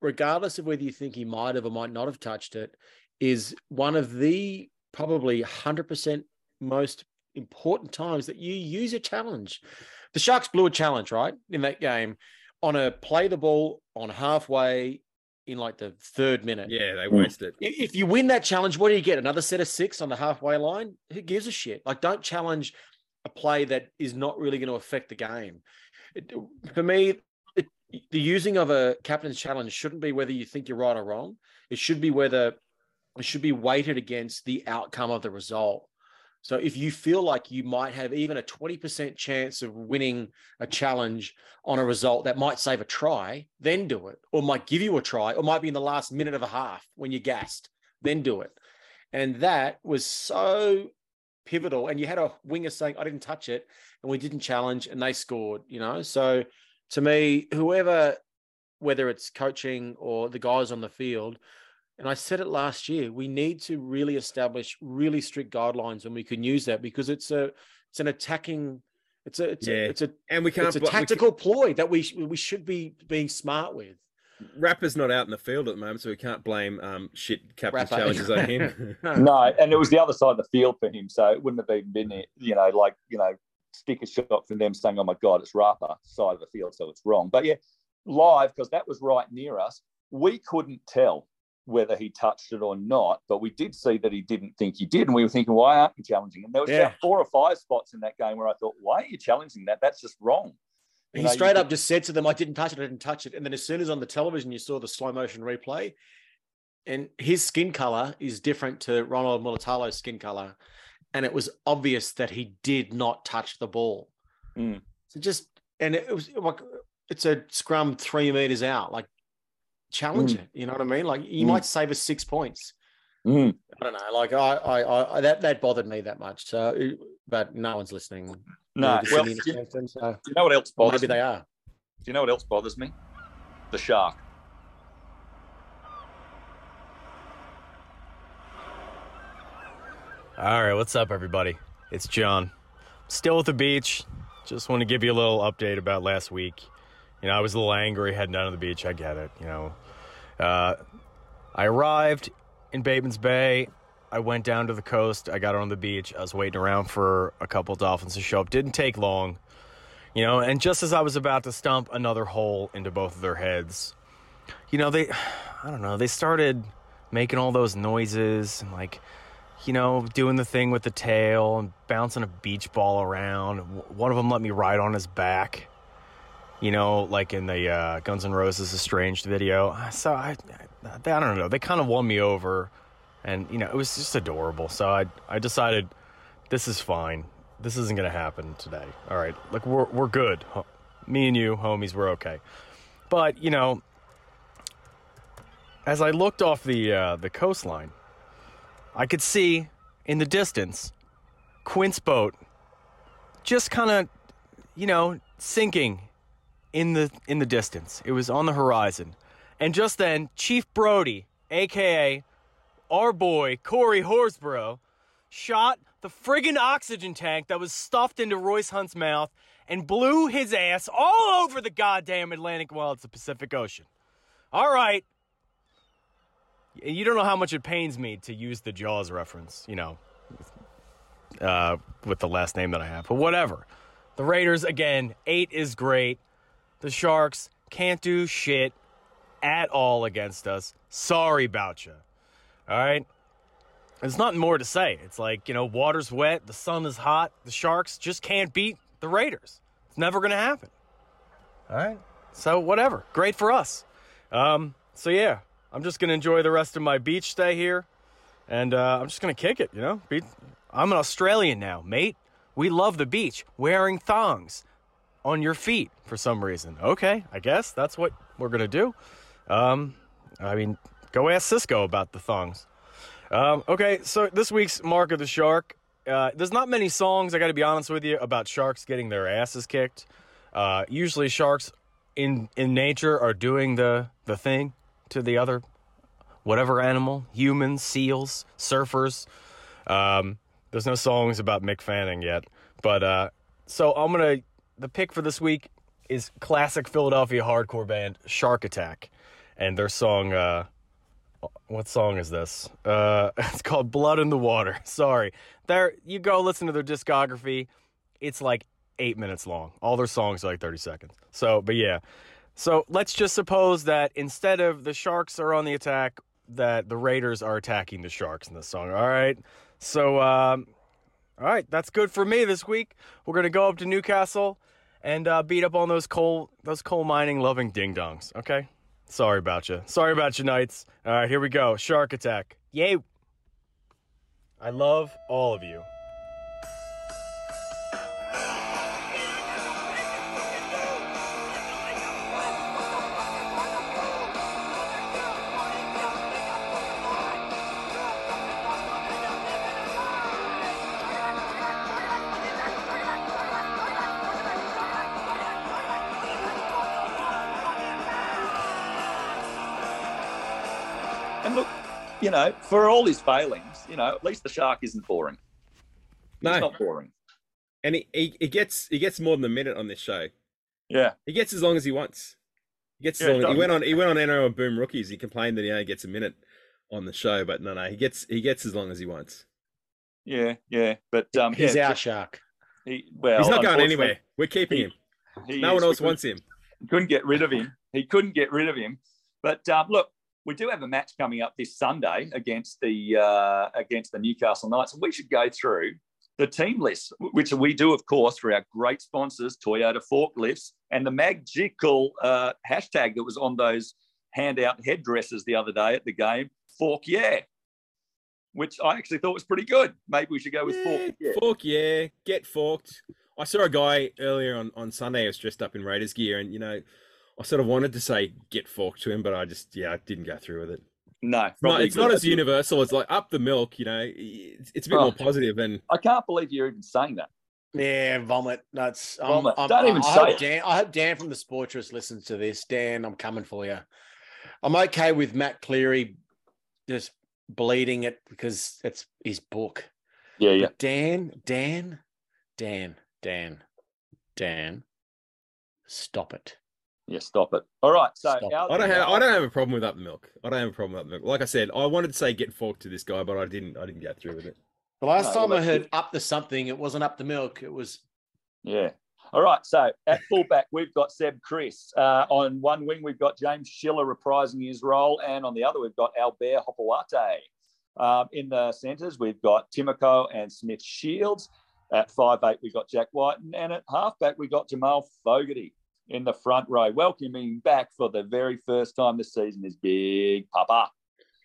Speaker 6: regardless of whether you think he might have or might not have touched it, is one of the probably 100% most important times that you use a challenge. The Sharks blew a challenge, right, in that game on a play the ball on halfway in like the third minute.
Speaker 5: Yeah, they hmm.
Speaker 6: wasted. If you win that challenge, what do you get? Another set of six on the halfway line? Who gives a shit? Like, don't challenge a play that is not really going to affect the game. It- for me, it, the using of a captain's challenge shouldn't be whether you think you're right or wrong. It should be whether it should be weighted against the outcome of the result. So if you feel like you might have even a 20% chance of winning a challenge on a result that might save a try, then do it. Or might give you a try, or might be in the last minute of a half when you're gassed, then do it. And that was so pivotal. And you had a winger saying, I didn't touch it, and we didn't challenge, and they scored, you know. So to me, whoever, whether it's coaching or the guys on the field, and I said it last year, we need to really establish really strict guidelines and we can use that because it's a it's an attacking it's a it's
Speaker 5: Yeah.
Speaker 6: a it's a
Speaker 5: And we can't.
Speaker 6: it's a
Speaker 5: bl- we ca-
Speaker 6: tactical ploy that we sh- we should be being smart with.
Speaker 5: Rapa's not out in the field at the moment, so we can't blame um shit captain's
Speaker 6: Rapa.
Speaker 5: challenges on him.
Speaker 4: No, and it was the other side of the field for him, so it wouldn't have even been, you know, like you know, sticker shot from them saying, "Oh my God, it's Rapa side of the field, so it's wrong." But yeah, live because that was right near us, we couldn't tell whether he touched it or not, but we did see that he didn't think he did, and we were thinking, "Why aren't you challenging him?" There was
Speaker 6: Yeah.
Speaker 4: about four or five spots in that game where I thought, "Why are you challenging that? That's just wrong." You
Speaker 6: He
Speaker 4: know,
Speaker 6: straight up just said to them, I didn't touch it, I didn't touch it. And then as soon as on the television you saw the slow motion replay, and his skin color is different to Ronald Mulitalo's skin color. And it was obvious that he did not touch the ball.
Speaker 4: Mm.
Speaker 6: So just and it was like it's a scrum three meters out. Like challenge
Speaker 4: Mm.
Speaker 6: it. You know what I mean? Like you
Speaker 4: Mm.
Speaker 6: might save us six points.
Speaker 4: Mm.
Speaker 6: I don't know. Like I, I, I that that bothered me that much. So, but no one's listening.
Speaker 4: No, well,
Speaker 6: Sydney
Speaker 4: you,
Speaker 6: Champions, so
Speaker 4: you know what else bothers
Speaker 6: maybe
Speaker 4: me?
Speaker 6: they are.
Speaker 4: Do you know what else bothers me? The shark.
Speaker 8: All right, what's up, everybody? It's John. Still at the beach, just want to give you a little update about last week. You know, I was a little angry heading down to the beach. I get it. You know, uh, I arrived in Bateman's Bay. I went down to the coast. I got on the beach. I was waiting around for a couple dolphins to show up. Didn't take long, you know. And just as I was about to stump another hole into both of their heads, you know, they, I don't know, they started making all those noises and like you know, doing the thing with the tail and bouncing a beach ball around. One of them let me ride on his back, you know, like in the uh, Guns N' Roses Estranged video. So I, I, I don't know. They kind of won me over, and you know, it was just adorable. So I, I decided this is fine. This isn't gonna happen today. All right, like we're we're good. Me and you, homies, we're okay. But you know, as I looked off the uh, the coastline I could see in the distance Quint's boat just kind of, you know, sinking in the in the distance. It was on the horizon. And just then, Chief Brody, aka our boy Corey Horsburgh, shot the friggin' oxygen tank that was stuffed into Royce Hunt's mouth and blew his ass all over the goddamn Atlantic while it's the Pacific Ocean. All right, you don't know how much it pains me to use the Jaws reference, you know, uh, with the last name that I have, but whatever. The Raiders, again, eight is great. The Sharks can't do shit at all against us. Sorry about you. All right? There's nothing more to say. It's like, you know, water's wet, the sun is hot. The Sharks just can't beat the Raiders. It's never going to happen. All right? So, whatever. Great for us. Um, so, yeah, I'm just gonna enjoy the rest of my beach stay here, and uh, I'm just gonna kick it. You know, Be- I'm an Australian now, mate. We love the beach, wearing thongs on your feet for some reason. Okay, I guess that's what we're gonna do. Um, I mean, go ask Cisco about the thongs. Um, okay, so this week's Mark of the Shark. Uh, there's not many songs, I gotta be honest with you, about sharks getting their asses kicked. Uh, usually, sharks in in nature are doing the the thing to the other whatever animal, humans, seals, surfers. Um, there's no songs about Mick Fanning yet, but uh, so I'm gonna. The pick for this week is classic Philadelphia hardcore band Shark Attack, and their song. Uh, what song is this? Uh, it's called Blood in the Water. Sorry, there you go. Listen to their discography. It's like eight minutes long. All their songs are like 30 seconds. So, but yeah, so let's just suppose that instead of the Sharks are on the attack, that the Raiders are attacking the Sharks in this song. All right. So, um, all right, that's good for me this week. We're gonna go up to Newcastle and uh, beat up on those coal those coal mining loving ding dongs. Okay. Sorry about you. Sorry about you, Knights. All right, here we go. Shark attack. Yay. I love all of you.
Speaker 4: You know, for all his failings, you know, at least the shark isn't boring.
Speaker 5: No,
Speaker 4: It's not boring.
Speaker 5: and he, he he gets he gets more than a minute on this show.
Speaker 4: Yeah.
Speaker 5: He gets as long as he wants. He gets as
Speaker 4: Yeah,
Speaker 5: long.
Speaker 4: he
Speaker 5: he went on he went on NO and Boom Rookies. He complained that he only gets a minute on the show, but no, no, he gets he gets as long as he wants.
Speaker 4: Yeah, yeah. But um,
Speaker 6: He's
Speaker 4: yeah,
Speaker 6: our shark.
Speaker 4: He, well,
Speaker 5: He's not going anywhere. We're keeping
Speaker 4: he-
Speaker 5: him.
Speaker 4: he
Speaker 5: No
Speaker 4: is.
Speaker 5: one else wants him.
Speaker 4: couldn't get rid of him. He couldn't get rid of him. But um, look, we do have a match coming up this Sunday against the uh, against the Newcastle Knights, and we should go through the team list, which we do, of course, for our great sponsors, Toyota Forklifts, and the magical uh, hashtag that was on those handout headdresses the other day at the game, Fork Yeah, which I actually thought was pretty good. Maybe we should go with Fork Yeah.
Speaker 5: Fork, yeah. Get forked. I saw a guy earlier on, on Sunday who was dressed up in Raiders gear, and you know, I sort of wanted to say get forked to him, but I just yeah, I didn't go through with it.
Speaker 4: No,
Speaker 5: No, it's not as universal. It's like up the milk, you know. It's, it's a bit
Speaker 4: Oh.
Speaker 5: more positive, and
Speaker 4: I can't believe you're even saying that.
Speaker 6: Yeah, vomit. That's um,
Speaker 4: Vomit.
Speaker 6: I'm-
Speaker 4: Don't even
Speaker 6: I, I
Speaker 4: say it.
Speaker 6: Dan, I hope Dan from the Sportress listens to this. Dan, I'm coming for you. I'm okay with Matt Cleary just bleeding it because it's his book.
Speaker 4: Yeah,
Speaker 6: But Dan, Dan, Dan, Dan, Dan, stop it.
Speaker 4: Yeah, stop it. All right. So
Speaker 6: Stop.
Speaker 5: I don't have I don't have a problem with up the milk. I don't have a problem with up the milk. Like I said, I wanted to say get forked to this guy, but I didn't. I didn't get through with it.
Speaker 6: The last
Speaker 4: No,
Speaker 6: time
Speaker 4: well,
Speaker 6: I
Speaker 4: that's
Speaker 6: heard up the something, it wasn't up the milk. It was
Speaker 4: Yeah. All right. So at fullback, we've got Seb Kris. Uh, on one wing, we've got James Schiller reprising his role. And on the other, we've got Albert Hopoate. Um, in the centres, we've got Timoko and Smith Shields. At five eight, we've got Jack White. And at halfback, we've got Jamal Fogarty in the front row. Welcoming back for the very first time this season is Big Papa,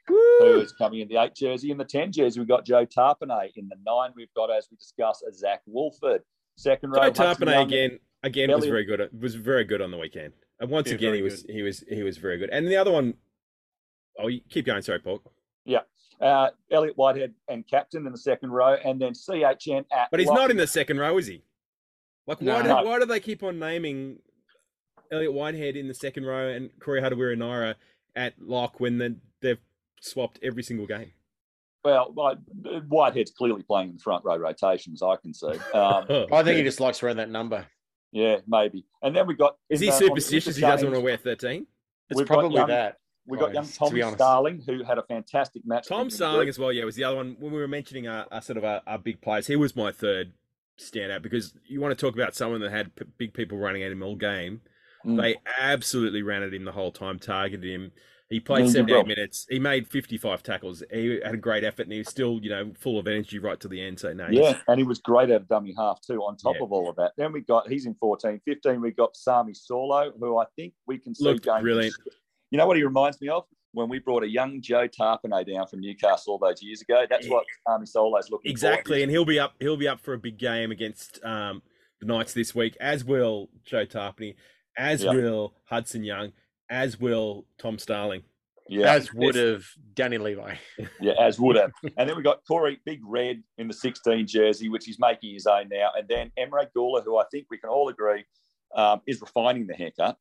Speaker 4: who is coming in the eight jersey. In the 10 jersey, we've got Joe Tapine. In the nine, we've got, as we discussed, Zac Woolford. Second row,
Speaker 5: Joe Tapine
Speaker 4: Young-
Speaker 5: again. Again, was very good. Was very good on the weekend. And once
Speaker 6: Yeah,
Speaker 5: again, he was he was he was very good. And the other one, oh, you keep going. Sorry, Paul.
Speaker 4: Yeah, uh, Elliott Whitehead and captain in the second row, and then CHN at.
Speaker 5: But he's
Speaker 4: lock.
Speaker 5: not in the second row, is he? Like, why,
Speaker 6: No.
Speaker 5: do,
Speaker 4: No.
Speaker 5: why do they keep on naming Elliott Whitehead in the second row and Corey Harawira-Naera at lock when then they've swapped every single game?
Speaker 4: Well, well, Whitehead's clearly playing in the front row rotation, as I can see. Um, oh,
Speaker 6: I think he just likes around that number.
Speaker 4: yeah, maybe. And then we got.
Speaker 5: is he
Speaker 4: in the- on the
Speaker 5: superstitious? He doesn't want to wear thirteen.
Speaker 6: It's
Speaker 4: We've
Speaker 6: probably
Speaker 4: young-
Speaker 6: that.
Speaker 4: We got oh,
Speaker 6: young
Speaker 4: Tom
Speaker 6: be.
Speaker 4: Starling, who had a fantastic match.
Speaker 5: Tom
Speaker 4: against
Speaker 5: Starling as well. Yeah, was the other one when we were mentioning our, our sort of our, our big players. He was my third standout because you want to talk about someone that had p- big people running at him all game.
Speaker 4: Mm.
Speaker 5: They absolutely ran at him the whole time, targeted him. He played
Speaker 4: Yeah,
Speaker 5: 78
Speaker 4: well.
Speaker 5: minutes. He made 55 tackles. He had a great effort, and he was still, you know, full of energy right to the end. So no,
Speaker 4: Yeah, and he was great at dummy half too, on top
Speaker 5: Yeah.
Speaker 4: of all of that. Then we got, he's in 14. 15, we got Sami Saulo, who I think we can see
Speaker 5: Looked
Speaker 4: going.
Speaker 5: brilliant.
Speaker 4: You know what he reminds me of? When we brought a young Joe Tapine down from Newcastle all those years ago. That's
Speaker 5: Yeah.
Speaker 4: what Sami Saulo's looking
Speaker 5: exactly.
Speaker 4: for.
Speaker 5: And he'll be up. He'll be up for a big game against um, the Knights this week, as will Joe Tapine, as
Speaker 4: Yeah.
Speaker 5: will Hudson Young, as will Tom Starling.
Speaker 4: Yeah,
Speaker 6: As would have Danny Levi.
Speaker 4: Yeah, as would have. and then we got Corey Big Red in the 16 jersey, which he's making his own now. And then Emre Guler, who I think we can all agree um, is refining the haircut,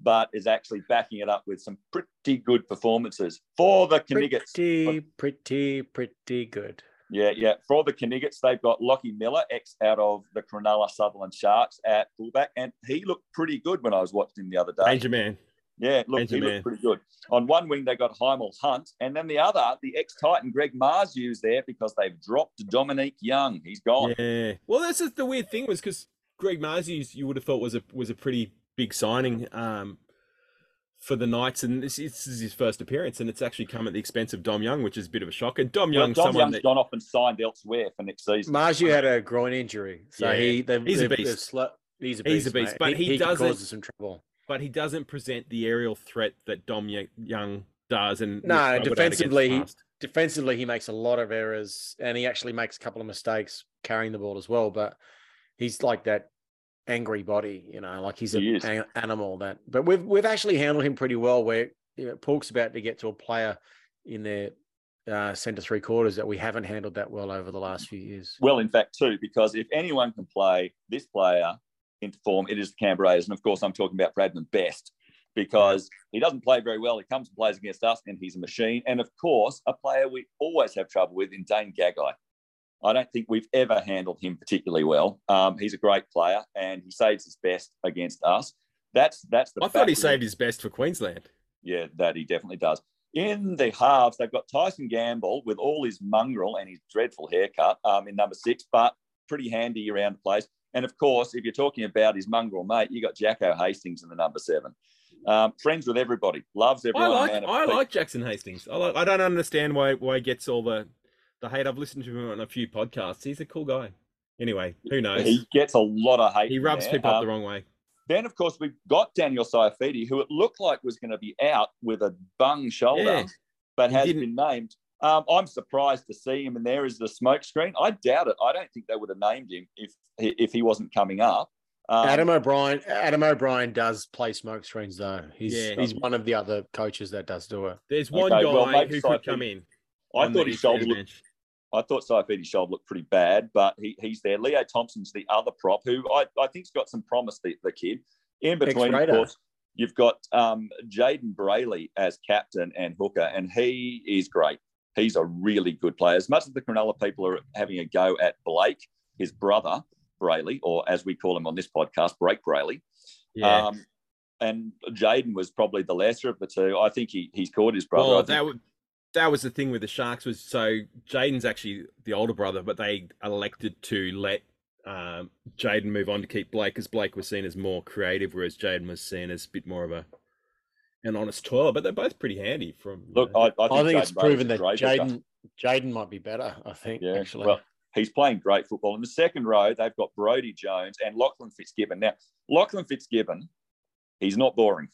Speaker 4: but is actually backing it up with some pretty good performances for the Kniggets.
Speaker 6: Pretty, pretty, pretty good.
Speaker 4: Yeah, yeah. For the Kniggets, they've got Lockie Miller, ex out of the Cronulla Sutherland Sharks at fullback, and he looked pretty good when I was watching him the other day.
Speaker 5: Danger man.
Speaker 4: Yeah, look, he
Speaker 5: Benjamin.
Speaker 4: looked pretty good. On one wing, they got Hymel Hunt, and then the other, the ex-Titan Greg Mars, used there because they've dropped Dominic Young. He's gone.
Speaker 5: Yeah. Well, that's just the weird thing was because Greg Marzies, you would have thought was a was a pretty big signing um, for the Knights, and this, this is his first appearance, and it's actually come at the expense of Dom Young, which is a bit of a shock. And Dom
Speaker 4: Well,
Speaker 5: Young,
Speaker 4: Dom
Speaker 5: someone
Speaker 4: Young's
Speaker 5: that
Speaker 4: gone off and signed elsewhere for next season.
Speaker 6: Marzhew had a groin injury, so
Speaker 5: Yeah,
Speaker 6: he they've,
Speaker 5: he's a
Speaker 6: they've-
Speaker 5: beast.
Speaker 6: they've he's a beast.
Speaker 5: He's a beast,
Speaker 6: mate.
Speaker 5: but he
Speaker 6: could
Speaker 5: doesn't-
Speaker 6: cause some trouble.
Speaker 5: but he doesn't present the aerial threat that Dom Young does. And
Speaker 6: No,
Speaker 5: we've struggled at against
Speaker 6: defensively. Defensively, he makes a lot of errors, and he actually makes a couple of mistakes carrying the ball as well. But he's like that angry body, you know, like he's
Speaker 4: He
Speaker 6: an
Speaker 4: is.
Speaker 6: animal. That, but we've we've actually handled him pretty well. Where you know, Pork's about to get to a player in their uh, centre three quarters that we haven't handled that well over the last few years.
Speaker 4: Well, in fact, too, because if anyone can play this player into form, it is the Canberra Raiders. And of course, I'm talking about Bradman Best because he doesn't play very well. He comes and plays against us, and he's a machine. And of course, a player we always have trouble with in Dane Gagai. I don't think we've ever handled him particularly well. Um, he's a great player, and he saves his best against us. That's that's the.
Speaker 5: I thought he saved his best for Queensland.
Speaker 4: Yeah, that he definitely does. In the halves, they've got Tyson Gamble with all his mongrel and his dreadful haircut um, in number six, but pretty handy around the place. And of course, if you're talking about his mongrel mate, you got Jacko Hastings in the number seven. Um, friends with everybody, loves everyone. I like
Speaker 5: I like Jackson Hastings. I like, I don't understand why why he gets all the the hate. I've listened to him on a few podcasts. He's a cool guy. Anyway, who knows?
Speaker 4: He
Speaker 5: He,
Speaker 4: gets a lot of hate. He
Speaker 5: rubs
Speaker 4: there.
Speaker 5: people up
Speaker 4: Um,
Speaker 5: the wrong way.
Speaker 4: Then, of course, we've got Daniel Saifiti, who it looked like was going to be out with a bung shoulder,
Speaker 5: Yeah.
Speaker 4: but
Speaker 5: He
Speaker 4: has
Speaker 5: didn't-
Speaker 4: been named. Um, I'm surprised to see him, and there is the smoke screen. I doubt it. I don't think they would have named him if if he wasn't coming up. Um,
Speaker 6: Adam O'Brien, Adam O'Brien does play smoke screens though. He's
Speaker 5: Yeah.
Speaker 6: he's one of the other coaches that does do it.
Speaker 5: There's one
Speaker 4: okay,
Speaker 5: guy
Speaker 4: well, maybe
Speaker 5: who could come in.
Speaker 4: I thought
Speaker 5: the
Speaker 4: his shoulder
Speaker 5: East
Speaker 4: looked. I thought Saifiti's shoulder looked pretty bad, but he, he's there. Leo Thompson's the other prop, who I, I think's got some promise. The, the kid in between, of course, you've got um, Jayden Brailey as captain and hooker, and he is great. He's a really good player. As much as the Cronulla people are having a go at Blayke, his brother, Brailey, or as we call him on this podcast, Break Brailey.
Speaker 5: Yeah.
Speaker 4: Um, and Jayden was probably the lesser of the two. I think he he's caught his brother.
Speaker 5: Well, that w- that was the thing with the Sharks was so Jayden's actually the older brother, but they elected to let um, Jayden move on to keep Blayke because Blayke was seen as more creative, whereas Jayden was seen as a bit more of a an honest toiler. But they're both pretty handy. From you
Speaker 4: Look,
Speaker 5: know.
Speaker 4: I, I think,
Speaker 6: I think it's proven that. Jayden Jayden might be better. I think
Speaker 4: Yeah,
Speaker 6: actually.
Speaker 4: well, he's playing great football. In the second row, they've got Brody Jones and Lachlan Fitzgibbon. Now, Lachlan Fitzgibbon, he's not boring.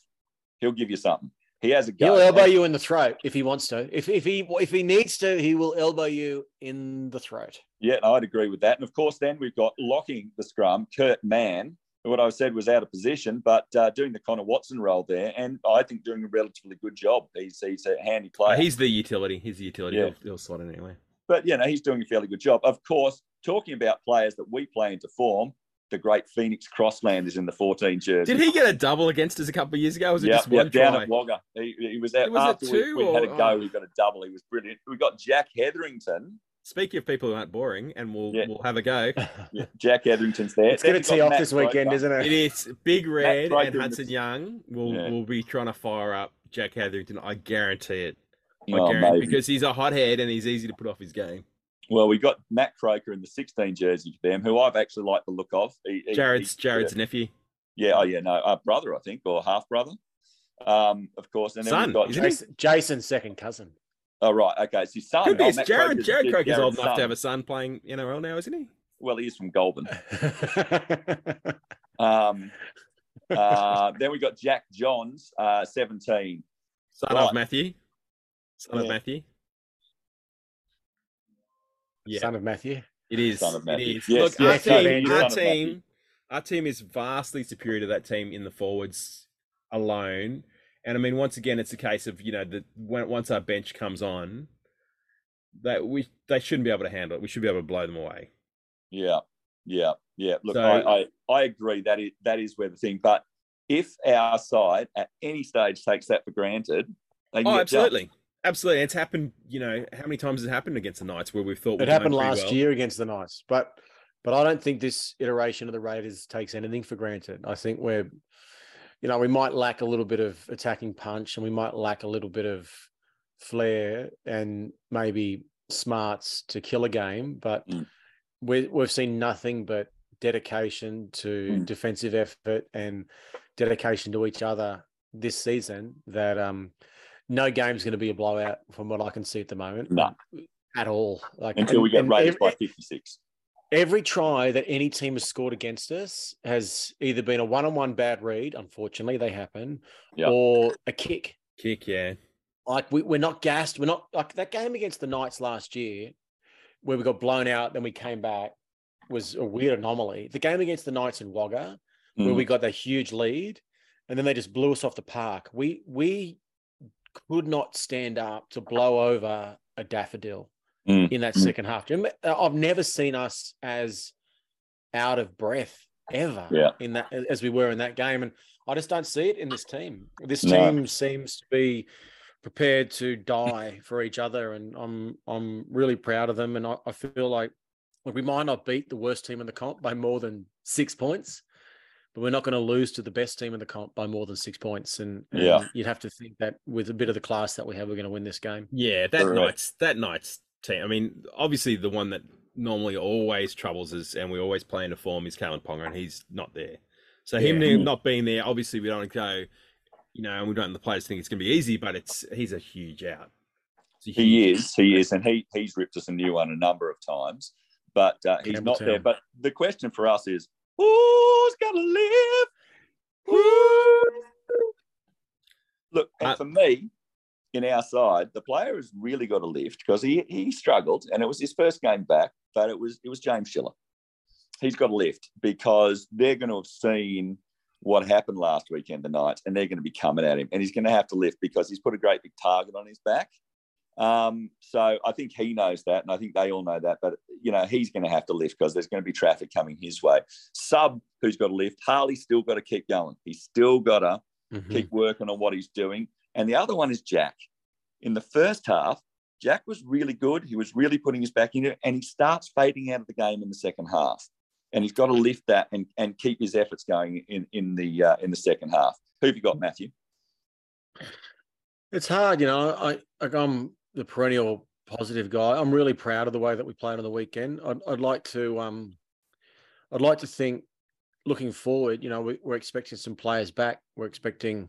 Speaker 4: He'll give you something. He has a go.
Speaker 6: He'll elbow you in the throat if he wants to. If if he if he needs to, he will elbow you in the throat.
Speaker 4: Yeah, I'd agree with that. And of course, then we've got locking the scrum, Kurt Mann, what I said was out of position, but uh, doing the Connor Watson role there, and I think doing a relatively good job. He's he's a handy player.
Speaker 5: he's the utility. He's the utility.
Speaker 4: Yeah.
Speaker 5: He'll, he'll slot in anyway.
Speaker 4: but you know he's doing a fairly good job. Of course, talking about players that we play into form, the great Phoenix Crossland is in the 14 jersey.
Speaker 5: Did he get a double against us a couple of years ago? Was it
Speaker 4: yeah,
Speaker 5: just
Speaker 4: yeah,
Speaker 5: one
Speaker 4: down
Speaker 5: try?
Speaker 4: at Wagga. He, he was out
Speaker 5: Was it
Speaker 4: after we,
Speaker 5: two
Speaker 4: we had a go.
Speaker 5: oh.
Speaker 4: He got a double. He was brilliant. We got Jack Hetherington.
Speaker 5: Speaking of people who aren't boring, and we'll
Speaker 4: Yeah.
Speaker 5: we'll have a go.
Speaker 4: Yeah, Jack Hetherington's there.
Speaker 6: It's going to tee off
Speaker 4: Matt
Speaker 6: this weekend,
Speaker 4: Croker.
Speaker 6: isn't
Speaker 5: It
Speaker 6: it?
Speaker 5: is Big Red
Speaker 4: Croker
Speaker 5: and
Speaker 4: in
Speaker 5: Hudson
Speaker 4: the-
Speaker 5: Young will
Speaker 4: Yeah.
Speaker 5: will be trying to fire up Jack Hetherington. I guarantee it. I
Speaker 4: Oh,
Speaker 5: guarantee because he's a hothead and he's easy to put off his game.
Speaker 4: Well, we got Matt Croker in the 16 jersey for them, who I've actually liked the look of. He- he-
Speaker 5: Jarrod's
Speaker 4: he-
Speaker 5: Jarrod's nephew.
Speaker 4: Yeah, oh yeah, no, uh, brother, I think, or half brother. Um, of course, and then
Speaker 5: Son,
Speaker 4: we've got?
Speaker 6: Jason, Jason's second cousin.
Speaker 4: Oh right, okay, it's his son.
Speaker 5: Could be
Speaker 4: Oh,
Speaker 5: Jarrod.
Speaker 4: Croker's-
Speaker 5: Jarrod
Speaker 4: it's
Speaker 5: Croker's old
Speaker 4: Jarrod's
Speaker 5: enough to have a son playing NRL now, isn't he?
Speaker 4: Well, he is from Goulburn. Um, uh, then we got Jack Johns, uh, 17.
Speaker 5: Son
Speaker 4: Right.
Speaker 5: of Matthew. Son of Matthew. Yeah,
Speaker 6: Son of Matthew.
Speaker 5: it is.
Speaker 4: Son of Matthew.
Speaker 5: is.
Speaker 4: Yes,
Speaker 5: Look,
Speaker 6: yes,
Speaker 5: our
Speaker 6: no,
Speaker 5: team,
Speaker 6: he's
Speaker 5: our
Speaker 4: son of Matthew.
Speaker 5: team, our team is vastly superior to that team in the forwards alone. And I mean, once again, it's a case of you know that when once our bench comes on, that we they shouldn't be able to handle it. We should be able to blow them away.
Speaker 4: Yeah, yeah, yeah. Look,
Speaker 5: So-
Speaker 4: I, I, I agree that is, that is where the thing. But if our side at any stage takes that for granted, they
Speaker 5: Oh,
Speaker 4: get
Speaker 5: absolutely, absolutely. It's happened. You know, how many times has it happened against the Knights where we've thought we've
Speaker 6: It happened last
Speaker 5: well?
Speaker 6: year against the Knights, but but I don't think this iteration of the Raiders takes anything for granted. I think we're, you know, we might lack a little bit of attacking punch, and we might lack a little bit of flair and maybe smarts to kill a game, but
Speaker 4: Mm.
Speaker 6: we we've seen nothing but dedication to
Speaker 4: Mm.
Speaker 6: defensive effort and dedication to each other this season. That um, no game's going to be a blowout from what I can see at the moment.
Speaker 4: No.
Speaker 6: At all, like
Speaker 4: until we get
Speaker 6: and
Speaker 4: raised
Speaker 6: ev-
Speaker 4: by 56.
Speaker 6: every try that any team has scored against us has either been a one-on-one bad read, unfortunately they happen,
Speaker 4: Yeah.
Speaker 6: or a kick.
Speaker 5: Kick, yeah.
Speaker 6: Like we, we're not gassed. We're not like that game against the Knights last year, where we got blown out, then we came back, was a weird anomaly. The game against the Knights in Wagga, where
Speaker 4: Mm.
Speaker 6: we got that huge lead, and then they just blew us off the park. We we could not stand up to blow over a daffodil
Speaker 4: Mm,
Speaker 6: in that
Speaker 4: mm.
Speaker 6: second half. Do you remember- uh, I've never seen us as out of breath ever
Speaker 4: Yeah.
Speaker 6: in that as we were in that game, and I just don't see it in this team. This
Speaker 4: No.
Speaker 6: team seems to be prepared to die for each other, and I'm I'm really proud of them. And I, I feel like look, we might not beat the worst team in the comp by more than six points, we're not going to lose to the best team in the comp by more than six points. And, and
Speaker 4: Yeah.
Speaker 6: you'd have to think that with a bit of the class that we have, we're going to win this game.
Speaker 5: Yeah, that
Speaker 4: Correct.
Speaker 5: Knights that Knights team. I mean, obviously the one that normally always troubles us and we always play into form is Kalyn Ponga, and he's not there. So him not being there, obviously we don't go, you know, and we don't the players think it's going to be easy, but it's he's a huge out. It's a
Speaker 4: He is, he is, and he he's ripped us a new one a number of times, but uh, he's not there. But the question for us is, who's gonna live? Who? Look, and
Speaker 5: Uh,
Speaker 4: for me, in our side, the player has really got to lift because he he struggled, and it was his first game back, but it was it was James Schiller. He's got to lift because they're going to have seen what happened last weekend, the Knights, and they're going to be coming at him, and he's going to have to lift because he's put a great big target on his back. Um, so I think he knows that, and I think they all know that. But you know, he's going to have to lift because there's going to be traffic coming his way. Sub, who's got to lift, Harley's still got to keep going. He's still got to
Speaker 6: Mhm.
Speaker 4: keep working on what he's doing. And the other one is Jack. In the first half, Jack was really good. He was really putting his back in it, and he starts fading out of the game in the second half. and he's got to lift that and, and keep his efforts going in in the uh, in the second half. Who have you got, Matthew?
Speaker 6: It's hard, you know. I like I'm the perennial positive guy. I'm really proud of the way that we played on the weekend. I'd, I'd like to um, I'd like to think looking forward. You know, we, are expecting some players back. We're expecting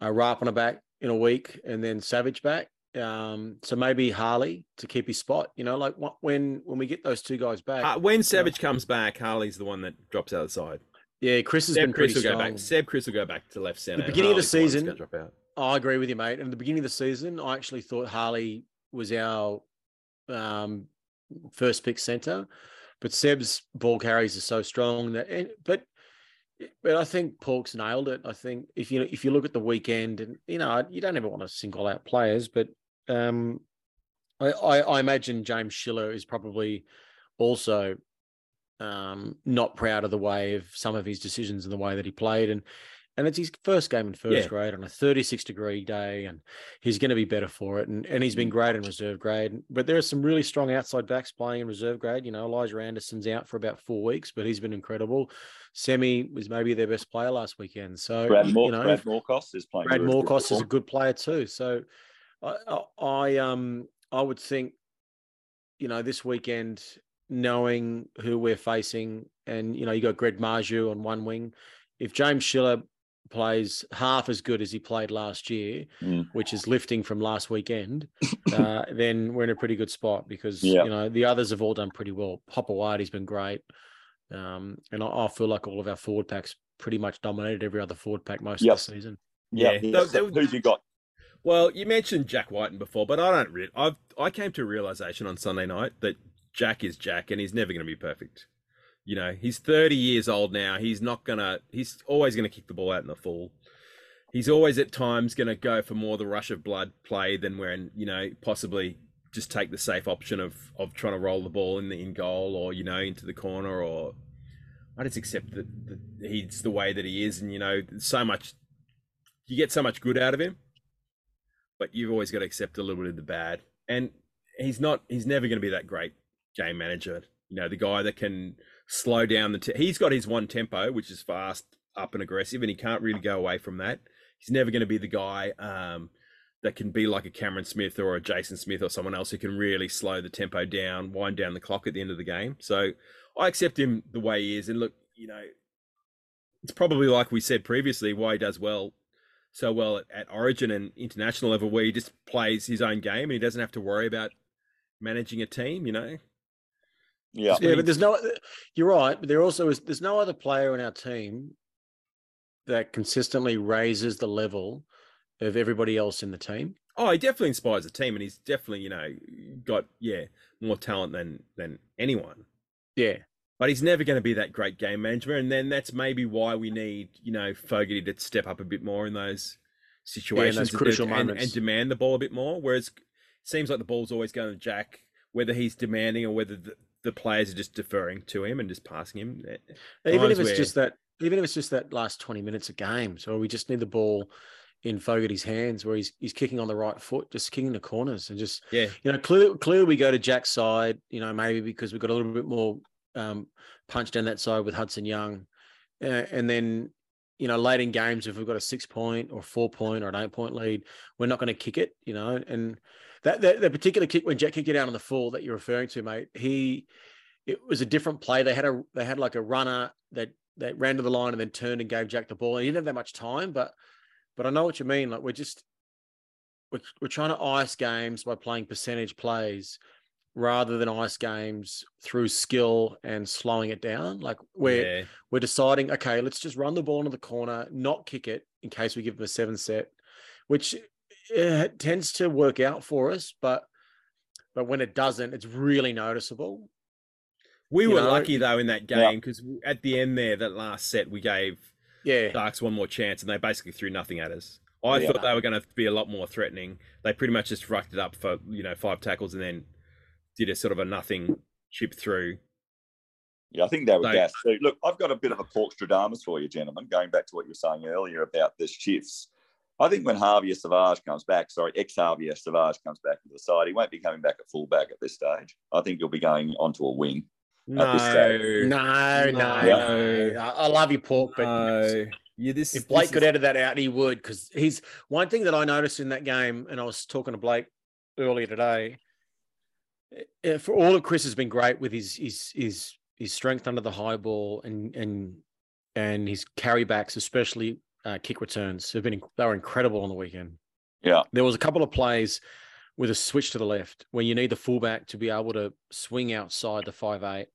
Speaker 6: uh, Rapana back in a week, and then Savage back. Um, so maybe Harley to keep his spot. You know, like when when we get those two guys back.
Speaker 5: Uh, when Savage you know, comes back, Harley's the one that drops out of the side.
Speaker 6: Yeah, Kris has
Speaker 5: Seb
Speaker 6: been
Speaker 5: Kris
Speaker 6: pretty
Speaker 5: will
Speaker 6: strong.
Speaker 5: go back. Seb Kris will go back to left center.
Speaker 6: The beginning of the season,
Speaker 5: drop out.
Speaker 6: I agree with you, mate. And at the beginning of the season, I actually thought Harley was our um, first pick center, but Seb's ball carries are so strong that. And, but but I think Pork's nailed it. I think if you if you look at the weekend, and you know you don't ever want to single out players, but um, I, I, I imagine James Schiller is probably also um, not proud of the way of some of his decisions and the way that he played. And and it's his first game in first
Speaker 5: Yeah.
Speaker 6: grade on a 36 degree day, and he's going to be better for it. And and he's been great in reserve grade. But there are some really strong outside backs playing in reserve grade. You know, Elijah Anderson's out for about four weeks, but he's been incredible. Semi was maybe their best player last weekend. So
Speaker 4: Brad, Mor-
Speaker 6: you know,
Speaker 4: Brad Morcos is playing.
Speaker 6: Brad Morcos is a good player too. So I, I, I um I would think, you know, this weekend, knowing who we're facing, and you know, you got Greg Marzhew on one wing. If James Schiller plays half as good as he played last year,
Speaker 4: Mm.
Speaker 6: which is lifting from last weekend, uh, then we're in a pretty good spot because
Speaker 4: Yeah.
Speaker 6: you know the others have all done pretty well. Hopper Whitey's been great, um, and I, I feel like all of our forward packs pretty much dominated every other forward pack most
Speaker 4: Yep.
Speaker 6: of the season.
Speaker 4: Yeah.
Speaker 5: Yeah.
Speaker 4: yeah. So
Speaker 5: that-
Speaker 4: who've you got?
Speaker 5: Well, you mentioned Jack Wighton before, but I don't. Re- I've I came to a realization on Sunday night that Jack is Jack, and he's never going to be perfect. You know, he's 30 years old now. He's not gonna. He's always to kick the ball out in the full. He's always at times to go for more the rush of blood play than when you know possibly just take the safe option of of trying to roll the ball in the in goal or you know into the corner or. I just accept that, that he's the way that he is, and you know, so much. You get so much good out of him but you've always got to accept a little bit of the bad. And he's not. He's never going to be that great game manager. You know, the guy that can slow down the. T- he's got his one tempo, which is fast, up and aggressive, and he can't really go away from that. He's never going to be the guy um, that can be like a Cameron Smith or a Jason Smith or someone else who can really slow the tempo down, wind down the clock at the end of the game. So I accept him the way he is. And look, you know, it's probably like we said previously why he does well so well at, at Origin and international level, where he just plays his own game and he doesn't have to worry about managing a team. You know,
Speaker 4: Yeah.
Speaker 6: Yeah, but there's no. You're right, but there also is. There's no other player in our team that consistently raises the level of everybody else in the team.
Speaker 5: oh, he definitely inspires the team, and he's definitely you know got yeah more talent than than anyone.
Speaker 6: Yeah,
Speaker 5: But he's never going to be that great game manager, and then that's maybe why we need you know Fogarty to step up a bit more in those situations, and-
Speaker 6: crucial
Speaker 5: and, and,
Speaker 6: moments.
Speaker 5: demand the ball a bit more. Whereas it seems like the ball's always going to Jack, whether he's demanding or whether the, the players are just deferring to him and just passing him.
Speaker 6: even if it's
Speaker 5: where-
Speaker 6: just that. Even if it's just that last 20 minutes of game, so we just need the ball in Fogarty's hands, where he's he's kicking on the right foot, just kicking the corners, and just
Speaker 5: Yeah,
Speaker 6: you know, clearly, clearly we go to Jack's side, you know, maybe because we've got a little bit more um, punch down that side with Hudson Young. Uh, and then, you know, late in games, if we've got a six point or four point or an eight point lead, we're not going to kick it, you know. And that, that, that particular kick when Jack kicked it out on the full that you're referring to, mate, he, it was a different play. They had a, they had like a runner that, that ran to the line and then turned and gave Jack the ball. And he didn't have that much time, but, but I know what you mean. Like we're just, we're, we're trying to ice games by playing percentage plays rather than ice games through skill and slowing it down. Like we're
Speaker 5: yeah.
Speaker 6: we're deciding, okay, let's just run the ball into the corner, not kick it in case we give them a seven set, which uh, tends to work out for us, but but when it doesn't, it's really noticeable.
Speaker 5: We
Speaker 6: You
Speaker 5: were
Speaker 6: know,
Speaker 5: lucky though in that game because at the end there, that last set, we gave
Speaker 6: Yeah,
Speaker 5: Darks one more chance, and they basically threw nothing at us. I
Speaker 4: Yeah.
Speaker 5: thought they were going to be a lot more threatening. They pretty much just rucked it up for you know five tackles and then did a sort of a nothing chip through.
Speaker 4: Yeah, I think they were
Speaker 5: So-
Speaker 4: gassed too. Look, I've got a bit of a pork stradamus for you, gentlemen, going back to what you were saying earlier about the shifts. I think when Xavier Savage comes back, sorry, ex Xavier Savage comes back into the side, he won't be coming back at fullback at this stage. I think he'll be going onto a wing. at this.
Speaker 6: No, no,
Speaker 5: No.
Speaker 6: no. I I love you, Pork, but
Speaker 5: No. Yeah, this
Speaker 6: if Blake
Speaker 5: this
Speaker 6: could
Speaker 5: is-
Speaker 6: edit that out, he would. Because he's one thing that I noticed in that game, and I was talking to Blake earlier today. eh, For all that Kris has been great with his his his his strength under the high ball and and and his carrybacks, especially uh, kick returns, have been they were incredible on the weekend.
Speaker 4: Yeah.
Speaker 6: There was a couple of plays with a switch to the left where you need the fullback to be able to swing outside the five eight,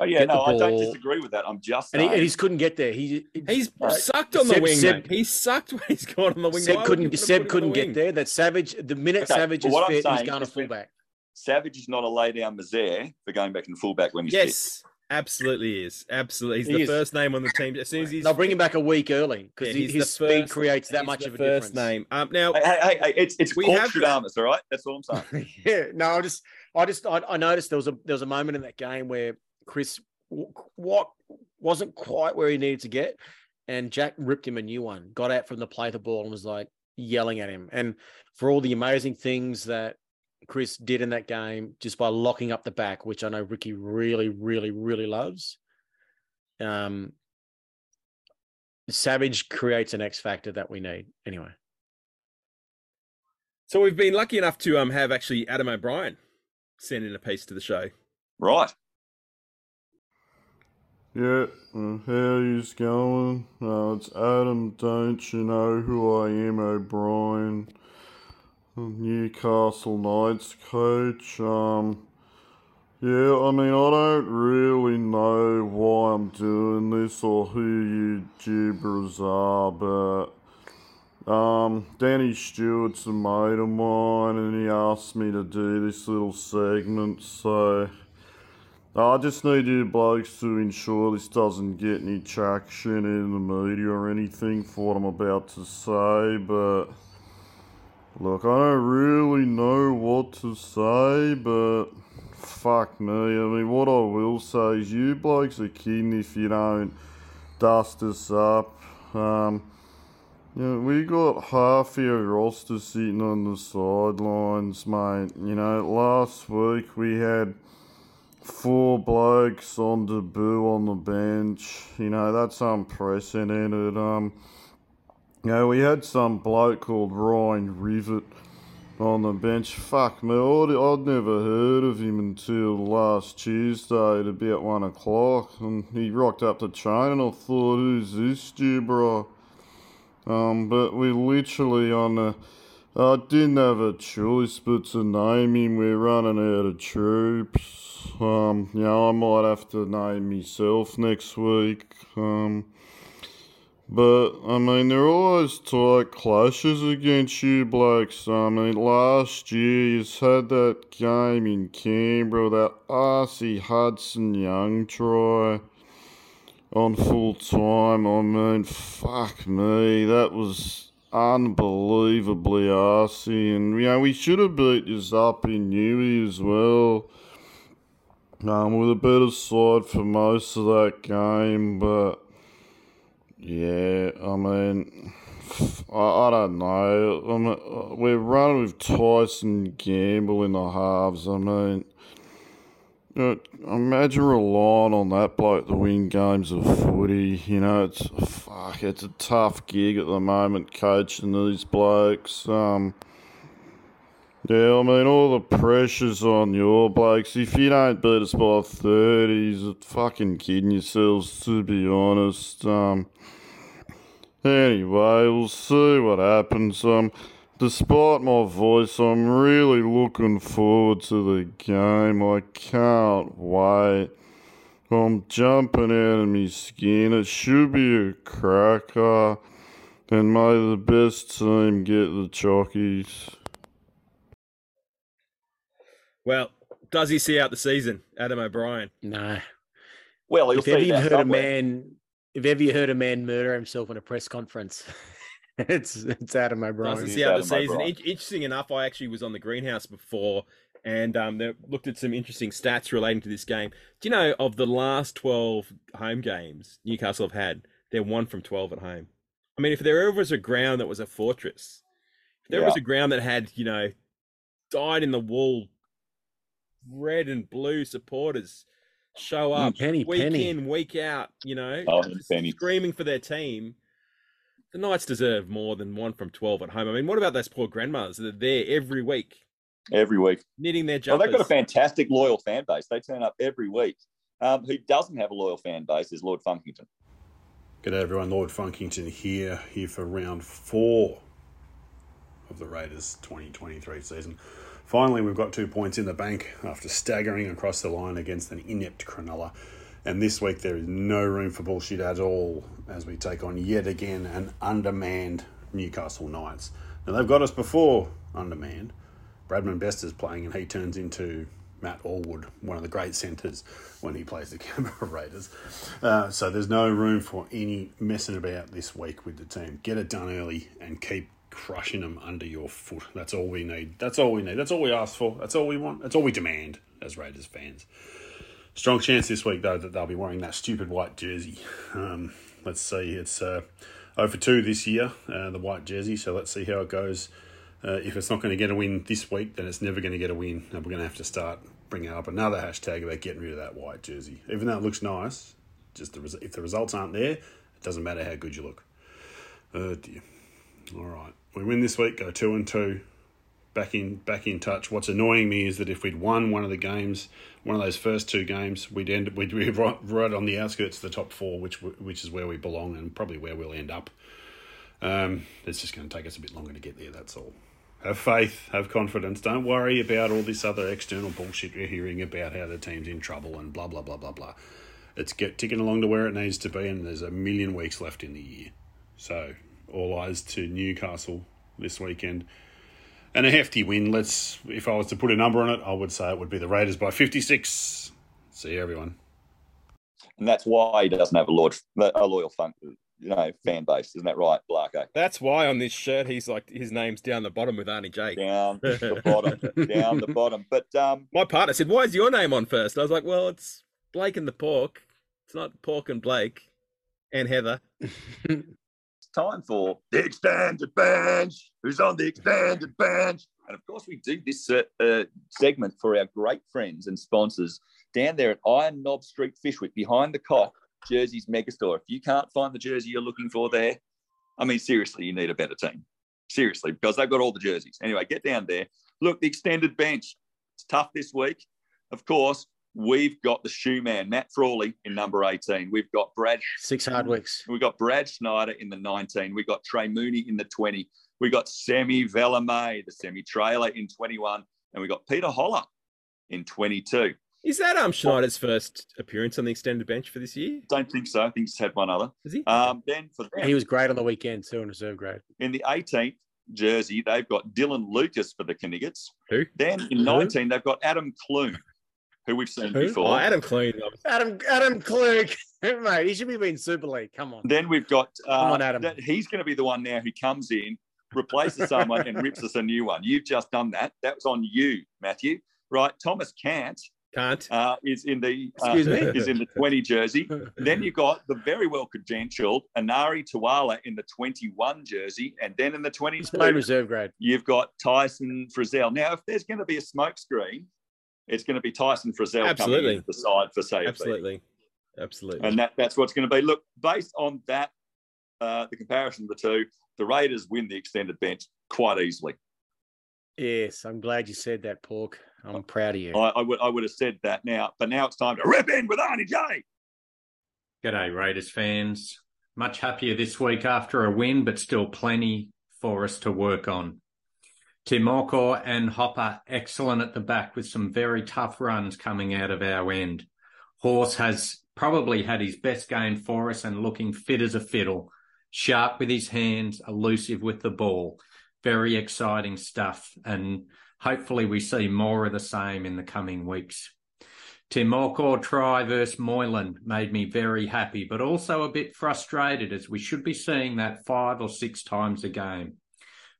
Speaker 4: Oh yeah,
Speaker 6: Get the
Speaker 4: no, I don't disagree with that. I'm just
Speaker 6: and he, and he couldn't get there. He
Speaker 5: He's
Speaker 6: Right.
Speaker 5: sucked on the wing.
Speaker 6: Seb-
Speaker 5: mate. He's sucked when he's gone on the wing.
Speaker 6: Seb
Speaker 5: Why
Speaker 6: couldn't Seb couldn't
Speaker 5: wing?
Speaker 6: get there. That Savage, the minute
Speaker 4: Okay,
Speaker 6: Savage is fit, he's
Speaker 4: saying
Speaker 6: going to fullback.
Speaker 4: Savage is not a lay down misere for going back in fullback when he's fit.
Speaker 5: Yes, absolutely is. Absolutely, he's
Speaker 6: He
Speaker 5: the
Speaker 6: is.
Speaker 5: first name on the team. As soon as he's
Speaker 6: They'll bring him back a week early because
Speaker 5: Yeah,
Speaker 6: his speed
Speaker 5: first-
Speaker 6: creates that much
Speaker 5: the
Speaker 6: of a
Speaker 5: first
Speaker 6: difference.
Speaker 5: name. Um, now
Speaker 4: Hey, hey, hey, hey, it's it's
Speaker 5: We
Speaker 4: we
Speaker 5: have-
Speaker 4: Corkscrew all right? That's all I'm saying.
Speaker 6: yeah, no, I just, I just, I, I noticed there was a there was a moment in that game where Kris, w- what wasn't quite where he needed to get, and Jack ripped him a new one. Got out from the play the ball and was like yelling at him, and for all the amazing things that Kris did in that game, just by locking up the back, which I know Ricky really, really, really loves. Um, Savage creates an X factor that we need. Anyway,
Speaker 5: so we've been lucky enough to um have actually Adam O'Brien send in a piece to the show.
Speaker 4: Right.
Speaker 9: Yeah, uh, how yous going? Uh, it's Adam, don't you know who I am, O'Brien? Newcastle Knights coach. Um, yeah, I mean, I don't really know why I'm doing this or who you gibbers are, but um, Danny Stewart's a mate of mine and he asked me to do this little segment, so. I just need you blokes to ensure this doesn't get any traction in the media or anything for what I'm about to say, but look, I don't really know what to say, but fuck me. I mean, what I will say is you blokes are kidding if you don't dust us up. Um, you know, we got half our roster sitting on the sidelines, mate. You know, last week we had four blokes on debut on the bench. You know, that's unprecedented. Um, you know, we had some bloke called Ryan Rivett on the bench. Fuck me, I'd, I'd never heard of him until last Tuesday at about one o'clock. And he rocked up to train and I thought, who's this gibber? Um, but we literally on the I didn't have a choice but to name him. We're running out of troops. Um, you know, I might have to name myself next week. Um, but I mean, there always like clashes against you blokes. I mean, last year you had that game in Canberra, that RC Hudson Young try on full time. I mean, fuck me, that was unbelievably arsey, and you know we should have beat this up in Newey as well. Um, with a better side for most of that game, but yeah, I mean, I, I don't know. I mean, uh, we're running with Tyson Gamble in the halves. I mean, you know, imagine relying on that bloke to win games of footy. You know, it's fuck. It's a tough gig at the moment coaching these blokes. Um, yeah, I mean, all the pressure's on your blokes. If you don't beat us by thirties, you're fucking kidding yourselves. To be honest. Um. Anyway, we'll see what happens. Um, despite my voice, I'm really looking forward to the game. I can't wait. I'm jumping out of my skin. It should be a cracker. And may the best team get the chockies.
Speaker 5: Well, does he see out the season, Adam O'Brien?
Speaker 6: no.
Speaker 4: Well, he'll
Speaker 6: If ever you've
Speaker 4: that
Speaker 6: heard a man, if ever you heard a man murder himself in a press conference, it's it's Adam O'Brien.
Speaker 5: Does he
Speaker 4: He's
Speaker 5: see out the season? In- interesting enough, I actually was on the greenhouse before and um, they looked at some interesting stats relating to this game. Do you know of the last 12 home games Newcastle have had, they're one from 12 at home? I mean, if there ever was a ground that was a fortress, if there
Speaker 4: Yeah.
Speaker 5: was a ground that had, you know, died in the wool red and blue supporters show
Speaker 6: Mm,
Speaker 5: up
Speaker 6: Penny,
Speaker 5: week
Speaker 6: Penny.
Speaker 5: in, week out. You know,
Speaker 4: Oh,
Speaker 5: screaming for their team. The Knights deserve more than one from twelve at home. I mean, what about those poor grandmothers that are there every week
Speaker 4: every week.
Speaker 5: knitting their
Speaker 4: Well,
Speaker 5: jumpers?
Speaker 4: they've got a fantastic loyal fan base. They turn up every week. Um, who doesn't have a loyal fan base is Lord Funkington.
Speaker 10: G'day everyone, Lord Funkington here, here for round four of the Raiders 2023 season. Finally, we've got two points in the bank after staggering across the line against an inept Cronulla. And this week there is no room for bullshit at all as we take on yet again an undermanned Newcastle Knights. Now they've got us before undermanned. Bradman Best is playing and he turns into Matt Allwood, one of the great centres when he plays the Canberra Raiders. Uh, so there's no room for any messing about this week with the team. Get it done early and keep crushing them under your foot. That's all we need. That's all we need. That's all we ask for. That's all we want. That's all we demand as Raiders fans. Strong chance this week though that they'll be wearing that stupid white jersey. Um, let's see. It's uh, 0 for 2 this year, uh, the white jersey. So let's see how it goes. Uh, if it's not going to get a win this week, then it's never going to get a win, and we're going to have to start bringing up another hashtag about getting rid of that white jersey. Even though it looks nice, just the res- if the results aren't there, it doesn't matter how good you look. Oh dear. All right, we win this week. Go two and two. Back in, back in touch. What's annoying me is that if we'd won one of the games, one of those first two games, we'd end, we'd be right, right on the outskirts of the top four, which which is where we belong and probably where we'll end up. Um, it's just going to take us a bit longer to get there. That's all. Have faith, have confidence. Don't worry about all this other external bullshit you're hearing about how the team's in trouble and blah blah blah blah blah. It's get ticking along to where it needs to be, and there's a million weeks left in the year. So all eyes to Newcastle this weekend, and a hefty win. Let's, if I was to put a number on it, I would say it would be the Raiders by 56. See you, everyone.
Speaker 4: And that's why he doesn't have a Lord a loyal funk, you know, fan base. Isn't that right, Blarko?
Speaker 5: That's why on this shirt he's like his name's down the bottom with Arnie Jake.
Speaker 4: Down the bottom, down the bottom. But um,
Speaker 5: My partner said, "Why is your name on first? I was like, "Well, it's Blake and the Pork. It's not Pork and Blake and Heather."
Speaker 4: time for the extended bench. Who's on the extended bench? And of course, we do this uh, uh, segment for our great friends and sponsors down there at Iron Knob Street, Fyshwick, behind the cock, Jersey's megastore. If you can't find the jersey you're looking for there, I mean, seriously, you need a better team. Seriously, because they've got all the jerseys. Anyway, get down there. Look, the extended bench. It's tough this week. Of course, we've got the shoe man, Matt Frawley, in number 18. We've got Brad
Speaker 6: Six Hardwicks.
Speaker 4: We've got Brad Schneider in the 19. We've got Trey Mooney in the 20. We've got Semi Valemei, the semi trailer in 21. And we've got Peter Hola in 22.
Speaker 5: Is that um Schneider's first appearance on the extended bench for this year?
Speaker 4: Don't think so. I think he's had one other.
Speaker 5: Is he?
Speaker 4: Um, then for them,
Speaker 6: He was great on the weekend too in reserve grade.
Speaker 4: in the 18th jersey, they've got Dylan Lucas for the Kniggets.
Speaker 5: Who?
Speaker 4: Then in
Speaker 5: Who?
Speaker 4: 19, they've got Adam Clune, who we've seen
Speaker 6: Who?
Speaker 4: before.
Speaker 5: Oh, Adam Clean.
Speaker 6: Adam Adam Clerk, mate, he should be in Super League. Come on.
Speaker 4: Then we've got uh,
Speaker 6: Come on, Adam.
Speaker 4: that- he's going to be the one now who comes in, replaces someone, and rips us a new one. You've just done that. That was on you, Matthew. Right? Thomas Cant
Speaker 5: Can't.
Speaker 4: uh, is in the uh,
Speaker 6: Excuse me?
Speaker 4: is in the 20 jersey. Then you got the very well credentialed Enari Tuala in the 21 jersey, and then in the
Speaker 6: He's played
Speaker 4: 22
Speaker 6: reserve grade.
Speaker 4: you've got Tyson Frizzell. Now, if there's going to be a smoke screen, it's going to be Tyson Frizzell
Speaker 5: Absolutely.
Speaker 4: coming into the side for safety.
Speaker 5: Absolutely. Absolutely.
Speaker 4: And that, that's what's going to be. Look, based on that, uh, the comparison of the two, the Raiders win the extended bench quite easily.
Speaker 6: Yes, I'm glad you said that, Pork. I'm proud of you.
Speaker 4: I, I would I would have said that now, but now it's time to rip in with Arnie J.
Speaker 11: G'day, Raiders fans. Much happier this week after a win, but still plenty for us to work on. Timoko and Hopper excellent at the back with some very tough runs coming out of our end. Horse has probably had his best game for us and looking fit as a fiddle, sharp with his hands, elusive with the ball. Very exciting stuff, and hopefully we see more of the same in the coming weeks. Timoko try versus Moylan made me very happy, but also a bit frustrated as we should be seeing that five or six times a game.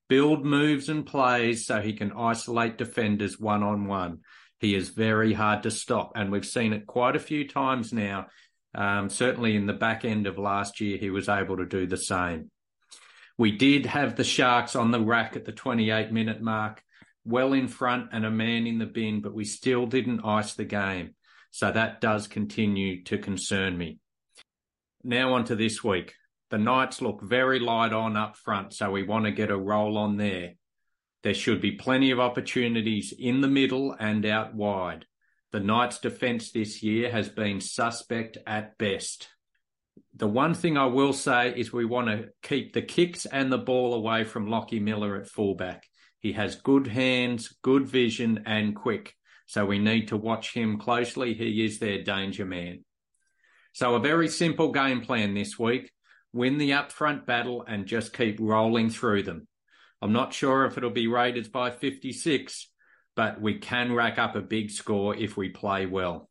Speaker 11: Build moves and plays so he can isolate defenders one on one. He is very hard to stop, and we've seen it quite a few times now. Um, certainly in the back end of last year, he was able to do the same. We did have the Sharks on the rack at the 28 minute mark, well in front and a man in the bin, but we still didn't ice the game. So that does continue to concern me. Now on to this week. The Knights look very light on up front, so we want to get a roll on there. There should be plenty of opportunities in the middle and out wide. The Knights' defence this year has been suspect at best. The one thing I will say is we want to keep the kicks and the ball away from Lockie Miller at fullback. He has good hands, good vision, and quick. So we need to watch him closely. He is their danger man. So a very simple game plan this week. Win the upfront battle and just keep rolling through them. I'm not sure if it'll be Raiders by 56, but we can rack up a big score if we play well.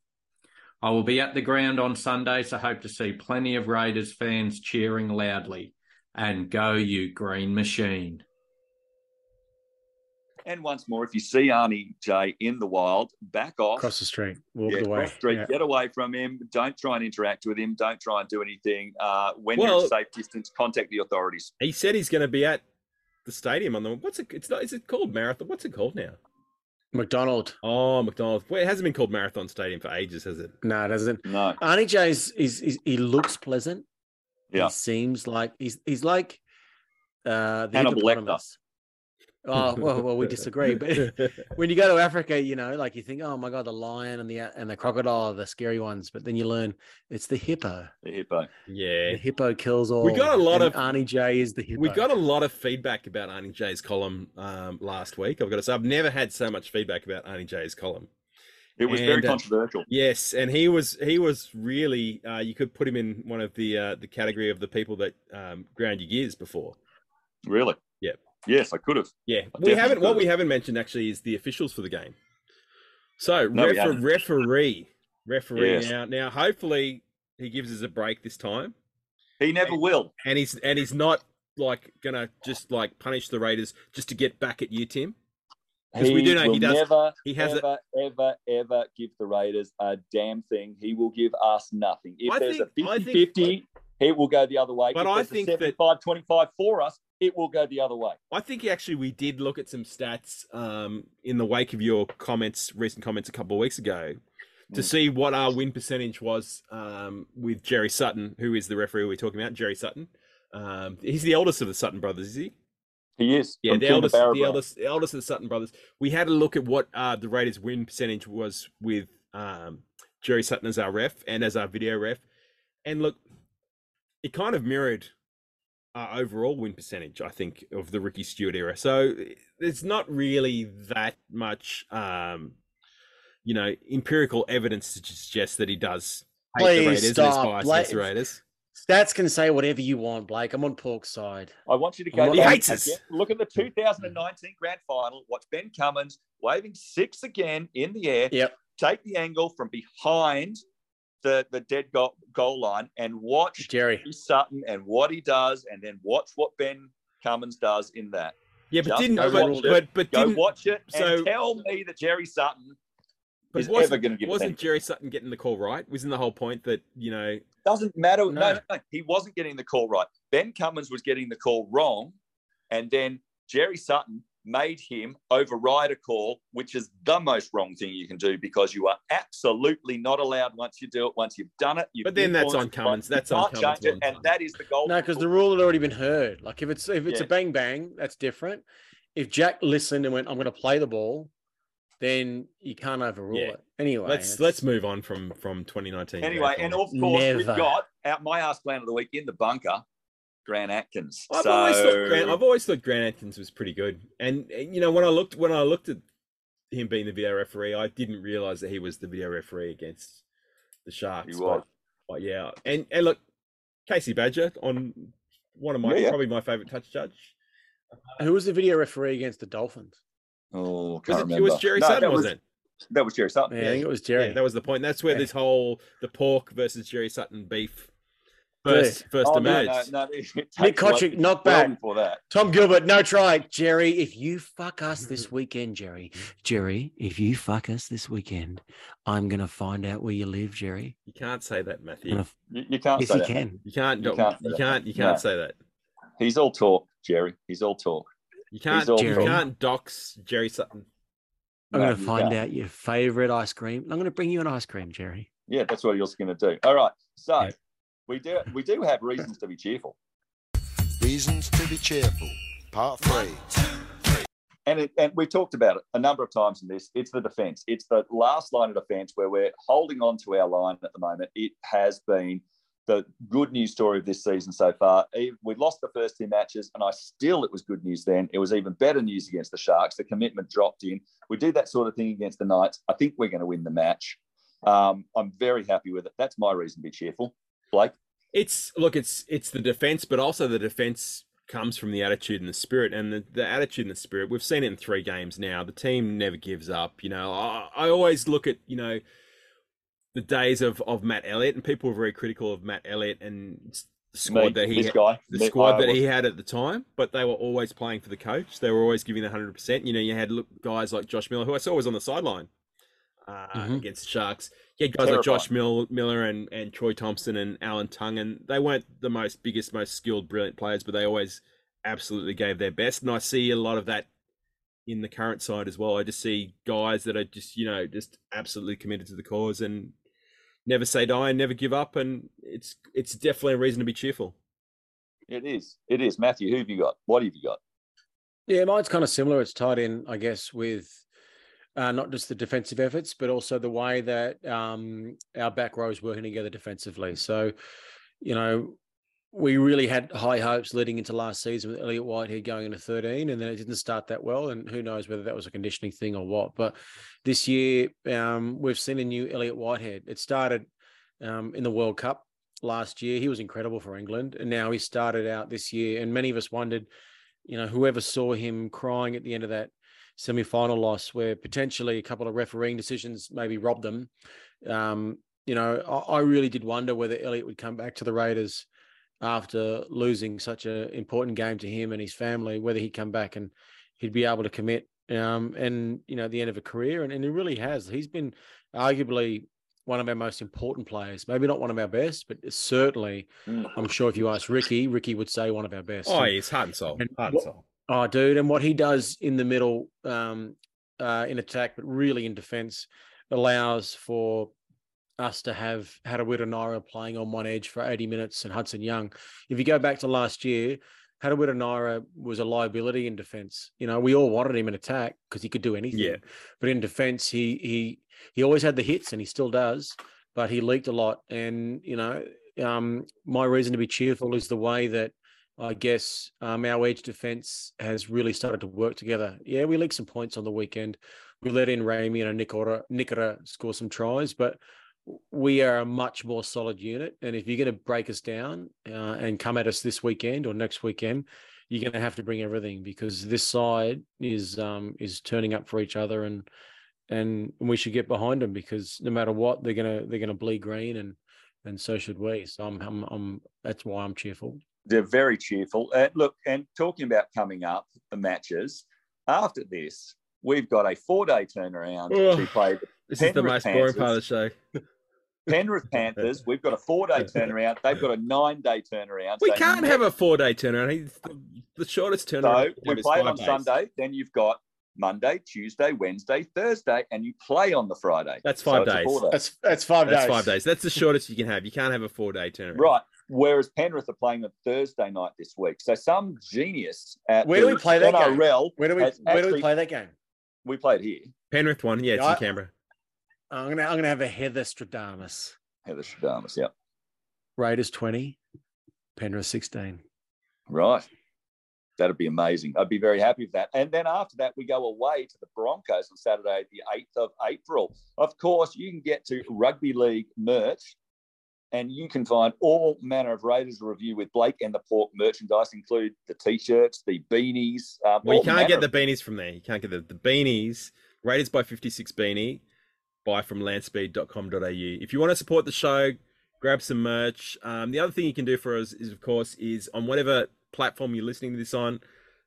Speaker 11: I will be at the ground on Sunday, so hope to see plenty of Raiders fans cheering loudly. And go, you green machine.
Speaker 4: And once more, if you see Arnie J in the wild, back off.
Speaker 6: Across the street, walk
Speaker 4: yeah,
Speaker 6: away.
Speaker 4: cross the street,
Speaker 6: Yeah.
Speaker 4: get away from him. Don't try and interact with him. Don't try and do anything. Uh, when
Speaker 5: Well-
Speaker 4: you're at safe distance, contact the authorities.
Speaker 5: He said he's going to be at the stadium on the what's it? It's not. Is it called Marathon? What's it called now?
Speaker 6: McDonald.
Speaker 5: Oh, McDonald. Well, it hasn't been called Marathon Stadium for ages, has it?
Speaker 6: No, it doesn't.
Speaker 4: No.
Speaker 6: Arnie J is, is, is he looks pleasant.
Speaker 4: Yeah.
Speaker 6: He seems like he's he's like uh the
Speaker 4: Hannibal Lecter.
Speaker 6: Hippopotamus. Oh well, well, we disagree. But when you go to Africa, you know, like you think, oh my god, the lion and the and the crocodile are the scary ones, but then you learn it's the hippo.
Speaker 4: The hippo.
Speaker 5: Yeah.
Speaker 6: The hippo kills all.
Speaker 5: We got a lot of-
Speaker 6: Arnie J is the hippo.
Speaker 5: We got a lot of feedback about Arnie J's column um, last week. I've got to say, I've never had so much feedback about Arnie J's column.
Speaker 4: It was very
Speaker 5: And, uh,
Speaker 4: controversial.
Speaker 5: Yes, and he was he was really uh, you could put him in one of the uh, the category of the people that um, ground your gears before.
Speaker 4: Really?
Speaker 5: Yep.
Speaker 4: Yes, I could have.
Speaker 5: Yeah,
Speaker 4: I
Speaker 5: we haven't. What we haven't mentioned actually is the officials for the game. So
Speaker 4: No,
Speaker 5: refer- referee, referee
Speaker 4: Yes.
Speaker 5: now. Now, hopefully, he gives us a break this time,
Speaker 4: He never will.
Speaker 5: and he's and he's not like gonna just like punish the Raiders just to get back at you, Tim. Because we do know he does.
Speaker 4: Never,
Speaker 5: he has a-
Speaker 4: ever, ever, ever give the Raiders a damn thing. He will give us nothing. If
Speaker 5: I
Speaker 4: there's
Speaker 5: think-
Speaker 4: a
Speaker 5: I
Speaker 4: 50
Speaker 5: think-
Speaker 4: 50, it will go the other way.
Speaker 5: But I think that-
Speaker 4: 75 25 for us, it will go the other way.
Speaker 5: I think actually we did look at some stats um, in the wake of your comments, recent comments a couple of weeks ago, to
Speaker 4: Mm.
Speaker 5: see what our win percentage was um, with Jerry Sutton, who is the referee we're talking about, Jerry Sutton. Um, he's the eldest of the Sutton brothers, is he?
Speaker 4: He is.
Speaker 5: Yeah, the eldest, the eldest, the eldest of the Sutton brothers. We had a look at what uh, the Raiders' win percentage was with um, Jerry Sutton as our ref and as our video ref, and look, it kind of mirrored our overall win percentage, I think, of the Ricky Stuart era. So there's not really that much, um, you know, empirical evidence to suggest that he does hate the
Speaker 6: Please
Speaker 5: Raiders and is
Speaker 6: stop.
Speaker 5: biased
Speaker 6: Blake.
Speaker 5: against the Raiders.
Speaker 6: Stats can say whatever you want, Blake. I'm on Pork's side.
Speaker 4: I want you to go
Speaker 6: not-
Speaker 5: He hates us.
Speaker 4: Look at the 2019 grand final. Watch Ben Cummins waving six again in the air.
Speaker 6: Yep.
Speaker 4: Take the angle from behind the, the dead goal, goal line and watch
Speaker 6: Jerry.
Speaker 4: Sutton and what he does, and then watch what Ben Cummins does in that.
Speaker 5: Yeah, but
Speaker 4: Just
Speaker 5: didn't,
Speaker 4: go
Speaker 5: but,
Speaker 4: watch it.
Speaker 5: but, but
Speaker 4: Go
Speaker 5: didn't,
Speaker 4: watch it
Speaker 5: so-
Speaker 4: and tell me that Jerry Sutton
Speaker 5: But
Speaker 4: is
Speaker 5: wasn't,
Speaker 4: ever going to give
Speaker 5: wasn't. Jerry Sutton getting the call right? Wasn't the whole point that you know?
Speaker 4: Doesn't matter. No.
Speaker 5: No.
Speaker 4: No, no, he wasn't getting the call right. Ben Cummins was getting the call wrong, and then Jerry Sutton made him override a call, which is the most wrong thing you can do because you are absolutely not allowed once you do it. Once you've done it, you've
Speaker 5: But then that's on
Speaker 4: influenced
Speaker 5: Cummins. That's on Cummins
Speaker 4: it, and that is the goal.
Speaker 6: No, because the rule had already been heard. Like if it's if it's
Speaker 4: Yeah.
Speaker 6: a bang bang, that's different. If Jack listened and went, "I'm going to play the ball," then you can't overrule
Speaker 5: Yeah.
Speaker 6: it. Anyway,
Speaker 5: let's
Speaker 6: it's-
Speaker 5: let's move on from from 2019.
Speaker 4: Anyway, and of course we've got out my ask plan of the week in the bunker, Grant Atkins.
Speaker 5: I've
Speaker 4: so
Speaker 5: always thought Grant, I've always thought Grant Atkins was pretty good, and and, you know when I looked when I looked at him being the video referee, I didn't realize that he was the video referee against the Sharks.
Speaker 4: He was.
Speaker 5: But, but yeah, and and look, Casey Badger on one of my
Speaker 4: Yeah, yeah.
Speaker 5: probably my favorite touch judge.
Speaker 6: who was the video referee against the Dolphins?
Speaker 4: oh,
Speaker 5: Was
Speaker 4: can't
Speaker 5: it,
Speaker 4: remember.
Speaker 5: it was Jerry
Speaker 4: No,
Speaker 5: Sutton,
Speaker 4: that was,
Speaker 5: wasn't it?
Speaker 4: That was Jerry Sutton.
Speaker 6: Yeah, I think it was Jerry.
Speaker 5: Yeah, that was the point. That's where
Speaker 6: Yeah.
Speaker 5: this whole the pork versus Jerry Sutton beef
Speaker 6: Good.
Speaker 5: First first
Speaker 4: Oh, no,
Speaker 5: emerged.
Speaker 4: no, no, it
Speaker 6: Nick
Speaker 4: takes
Speaker 6: Cotric, knock back.
Speaker 4: before that.
Speaker 6: Tom Gilbert, no try. Jerry, if you fuck us this weekend, Jerry, Jerry, if you fuck us this weekend, I'm gonna find out where you live, Jerry.
Speaker 5: You can't say that, Matthew.
Speaker 6: And if-
Speaker 4: You, you can't
Speaker 6: yes,
Speaker 4: say
Speaker 6: you
Speaker 4: that.
Speaker 6: can.
Speaker 5: You can't.
Speaker 4: You
Speaker 5: You
Speaker 4: can't
Speaker 5: can't. You can't. You can't
Speaker 4: No.
Speaker 5: say that.
Speaker 4: He's all talk, Jerry. He's all talk.
Speaker 5: You can't.
Speaker 4: all
Speaker 5: You can't dox Jerry Sutton.
Speaker 6: I'm
Speaker 4: No,
Speaker 6: going to find
Speaker 4: can't.
Speaker 6: out your favorite ice cream. I'm going to bring you an ice cream, Jerry.
Speaker 4: Yeah, that's what you're going to do. All right. So we do we do have reasons to be cheerful.
Speaker 12: Reasons to be cheerful. Part three.
Speaker 4: And, it, and we talked about it a number of times in this. It's the defence. It's the last line of defence where we're holding on to our line at the moment. It has been the good news story of this season so far. We lost the first two matches, and I still, it was good news then. It was even better news against the Sharks. The commitment dropped in. We do that sort of thing against the Knights. I think we're going to win the match. Um, I'm very happy with it. That's my reason to be cheerful. Blake?
Speaker 5: It's look, it's it's the defense, but also the defense comes from the attitude and the spirit, and the, the attitude and the spirit. We've seen it in three games now. The team never gives up. You know, I, I always look at you know the days of of Matt Elliott, and people were very critical of Matt Elliott and the squad
Speaker 4: Me,
Speaker 5: that he
Speaker 4: this guy.
Speaker 5: the
Speaker 4: Me-
Speaker 5: squad
Speaker 4: I
Speaker 5: that he had at the time. But they were always playing for the coach. They were always giving the hundred percent. You know, you had look, guys like Josh Miller, who I saw was on the sideline uh,
Speaker 6: Mhm.
Speaker 5: against the Sharks. You had guys like Josh
Speaker 4: Terrifying.
Speaker 5: Mill, Miller and, and Troy Thompson and Alan Tongue, and they weren't the most biggest, most skilled, brilliant players, but they always absolutely gave their best. And I see a lot of that in the current side as well. I just see guys that are just, you know, just absolutely committed to the cause and never say die and never give up. And it's it's definitely a reason to be cheerful.
Speaker 4: It is. It is. Matthew, who have you got? What have you got?
Speaker 6: Yeah, mine's kind of similar. It's tied in, I guess, with uh, not just the defensive efforts, but also the way that um, our back row is working together defensively. So, you know, we really had high hopes leading into last season with Elliott Whitehead going into 13, and then it didn't start that well. And who knows whether that was a conditioning thing or what. But this year, um, we've seen a new Elliott Whitehead. It started um, in the World Cup last year. He was incredible for England. And now he started out this year. And many of us wondered, you know, whoever saw him crying at the end of that semi final loss, where potentially a couple of refereeing decisions maybe robbed them. Um, you know, I, I really did wonder whether Elliott would come back to the Raiders after losing such an important game to him and his family, whether he'd come back and he'd be able to commit um, and, you know, the end of a career. And, and he really has. He's been arguably one of our most important players. Maybe not one of our best, but certainly, I'm sure if you ask Ricky, Ricky would say one of our best.
Speaker 5: Oh, he's heart and soul.
Speaker 6: and
Speaker 5: Heart and soul.
Speaker 6: Oh, dude, and what he does in the middle, um, uh, in attack, but really in defence, allows for us to have Harawira-Naera playing on one edge for 80 minutes and Hudson Young. If you go back to last year, Harawira-Naera was a liability in defence. You know, we all wanted him in attack because he could do anything.
Speaker 5: Yeah.
Speaker 6: But in defence, he he he always had the hits and he still does, but he leaked a lot. And you know, um, my reason to be cheerful is the way that I guess um, our edge defense has really started to work together. Yeah, we leaked some points on the weekend. We let in Ramien and Nikora, Nikora score some tries, but we are a much more solid unit. And if you're going to break us down uh, and come at us this weekend or next weekend, you're going to have to bring everything because this side is um, is turning up for each other, and and we should get behind them because no matter what, they're gonna they're gonna bleed green, and and so should we. So I'm I'm, I'm that's why I'm cheerful.
Speaker 4: They're very cheerful. Uh, look, and talking about coming up the matches, after this, we've got a four day turnaround
Speaker 5: Ugh.
Speaker 4: to play. the
Speaker 5: This is the
Speaker 4: Penrith
Speaker 5: most boring part of the show.
Speaker 4: Penrith Panthers, we've got a four day turnaround. They've got a nine day turnaround.
Speaker 5: We
Speaker 4: So
Speaker 5: can't have a four day turnaround. He's the, the shortest
Speaker 4: So
Speaker 5: turnaround.
Speaker 4: we play
Speaker 5: five
Speaker 4: on
Speaker 5: days.
Speaker 4: Sunday, then you've got Monday, Tuesday, Wednesday, Thursday, and you play on the Friday.
Speaker 5: That's five
Speaker 4: it's a
Speaker 5: days.
Speaker 4: day.
Speaker 6: That's that's five
Speaker 5: That's
Speaker 6: days.
Speaker 5: five days. That's the shortest you can have. You can't have a four day turnaround.
Speaker 4: Right. Whereas Penrith are playing on Thursday night this week. So some genius at
Speaker 6: Where do we play that game?
Speaker 4: NRL
Speaker 6: Where do we
Speaker 4: has
Speaker 6: where do we play that game?
Speaker 4: We played here.
Speaker 5: Penrith one. Yeah, it's
Speaker 6: Yeah, I-
Speaker 5: in Canberra.
Speaker 6: I'm gonna I'm gonna have a Heather Stradamus.
Speaker 4: Heather Stradamus, yeah.
Speaker 6: Raiders twenty, Penrith sixteen.
Speaker 4: Right. That'd be amazing. I'd be very happy with that. And then after that, we go away to the Broncos on Saturday, the 8th of April. Of course, you can get to Rugby League merch and you can find all manner of Raiders review with Blake and the Pork merchandise, include the t shirts, the beanies. Um,
Speaker 5: Well, you can't get the beanies from there. You can't get the, the beanies. Raiders by 56 beanie. Buy from landspeed.com.au. If you want to support the show, grab some merch. Um, the other thing you can do for us is, of course, is on whatever platform you're listening to this on,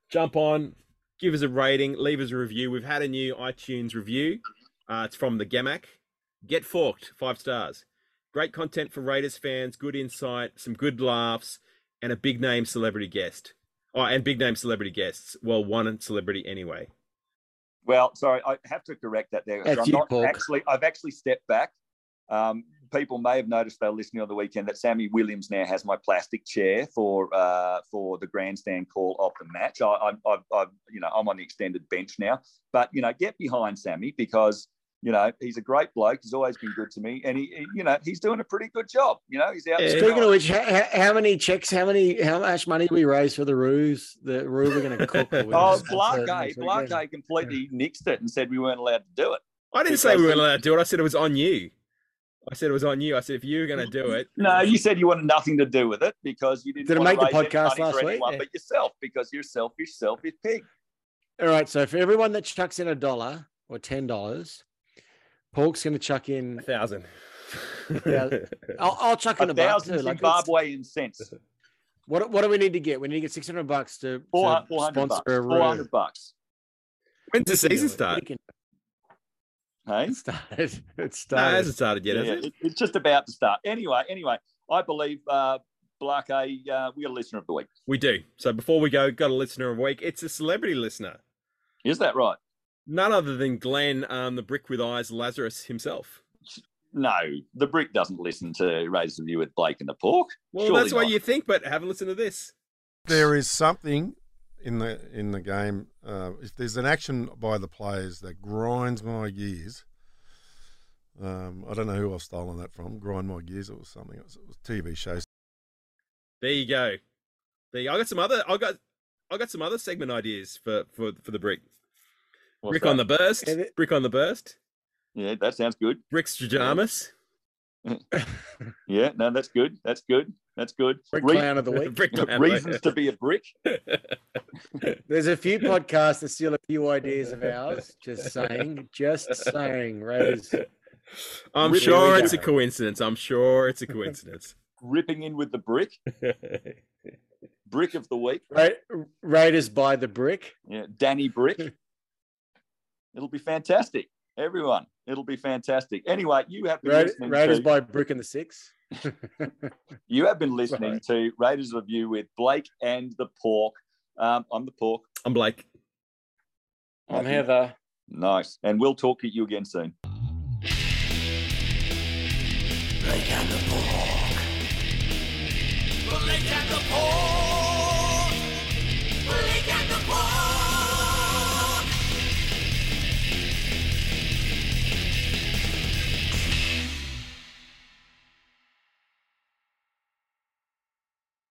Speaker 5: jump on, give us a rating, leave us a review. We've had a new iTunes review. Uh, it's from the Gamac. Get Forked, five stars. Great content for Raiders fans, good insight, some good laughs, and a big name celebrity guest. Oh, and big name celebrity guests. Well, one celebrity anyway.
Speaker 4: Well, sorry, I have to correct that there.
Speaker 6: That's
Speaker 4: I'm
Speaker 6: you,
Speaker 4: not
Speaker 6: Paul.
Speaker 4: actually. I've actually stepped back. Um, people may have noticed they were listening on the weekend that Sammy Williams now has my plastic chair for uh, for the grandstand call of the match. I, I, I've, I've, you know, I'm on the extended bench now. But you know, get behind Sammy because you know he's a great bloke. He's always been good to me, and he, he- you know, he's doing a pretty good job. You know, he's out. there
Speaker 6: Speaking of which, how, how many checks? How many? How much money we raised for the ruse? The rue we're going to cook.
Speaker 4: Oh,
Speaker 6: winners
Speaker 4: Blarkey,
Speaker 6: next weekend?
Speaker 4: Blarkey completely nixed it and said we weren't allowed to do it.
Speaker 5: I didn't say we weren't allowed to do it. I said it was on you. I said it was on you. I said if you were going to do it,
Speaker 4: No, you said you wanted nothing to do with it because you didn't
Speaker 6: Did it make
Speaker 4: to
Speaker 6: the
Speaker 4: raise any
Speaker 6: podcast
Speaker 4: money
Speaker 6: last week?
Speaker 4: anyone
Speaker 6: Yeah.
Speaker 4: but yourself because you're selfish, selfish pig.
Speaker 6: All right. So for everyone that chucks in a dollar or ten dollars, Pork's going to chuck in
Speaker 5: a thousand.
Speaker 6: Yeah, I'll, I'll chuck in
Speaker 4: A
Speaker 6: a buck
Speaker 4: thousand
Speaker 6: too. Like, it's-
Speaker 4: Zimbabwean cents.
Speaker 6: what what do we need to get? We need to get six hundred bucks to,
Speaker 4: Four
Speaker 6: to
Speaker 4: hundred
Speaker 6: sponsor
Speaker 4: bucks.
Speaker 6: a
Speaker 4: Four hundred bucks.
Speaker 5: When's the season start?
Speaker 4: Hey,
Speaker 6: it started. It
Speaker 5: No,
Speaker 6: started.
Speaker 5: it hasn't started yet, has
Speaker 4: Yeah,
Speaker 5: it?
Speaker 4: it- it's just about to start. Anyway, anyway, I believe uh, A. uh, we got a listener of the week.
Speaker 5: We do. So before we go, got a listener of the week. It's a celebrity listener.
Speaker 4: Is that right?
Speaker 5: None other than Glenn, um, the brick with eyes, Lazarus himself.
Speaker 4: No, the brick doesn't listen to Raiders Review with Blake and the Pork.
Speaker 5: Well,
Speaker 4: Surely
Speaker 5: that's what
Speaker 4: not.
Speaker 5: you think, but have a listen to this.
Speaker 10: There is something in the in the game. Uh, if there's an action by the players that grinds my gears, um, I don't know who I've stolen that from. Grind my gears. It was something. It was, it was TV shows.
Speaker 5: There you go. There you go. I got some other. I got. I got some other segment ideas for for for the brick.
Speaker 4: What's
Speaker 5: brick
Speaker 4: that?
Speaker 5: on the burst. Brick on the burst.
Speaker 4: Yeah, that sounds good.
Speaker 5: Brick Stradamus.
Speaker 4: Yeah, no, that's good. That's good. That's good.
Speaker 6: Brick clown of the week.
Speaker 5: Brick clown of the week.
Speaker 4: Reasons to be a brick.
Speaker 6: There's a few podcasts that steal a few ideas of ours. Just saying. Just saying. Raiders.
Speaker 5: I'm
Speaker 6: Here
Speaker 5: sure it's a coincidence. I'm sure it's a coincidence.
Speaker 4: Ripping in with the brick. brick of the week.
Speaker 6: Ra- Raiders by the brick.
Speaker 4: Yeah, Danny Brick. It'll be fantastic. Everyone, it'll be fantastic. Anyway, you have been
Speaker 6: Ra-
Speaker 4: listening
Speaker 6: Raiders
Speaker 4: to
Speaker 6: by brick and the six.
Speaker 4: you have been listening
Speaker 6: Right.
Speaker 4: to Raiders Review with Blake and the Pork. Um, I'm the Pork.
Speaker 5: I'm Blake.
Speaker 6: I'm Heather.
Speaker 4: Nice, and we'll talk to you again soon.
Speaker 3: Blake and the Pork. Blake and the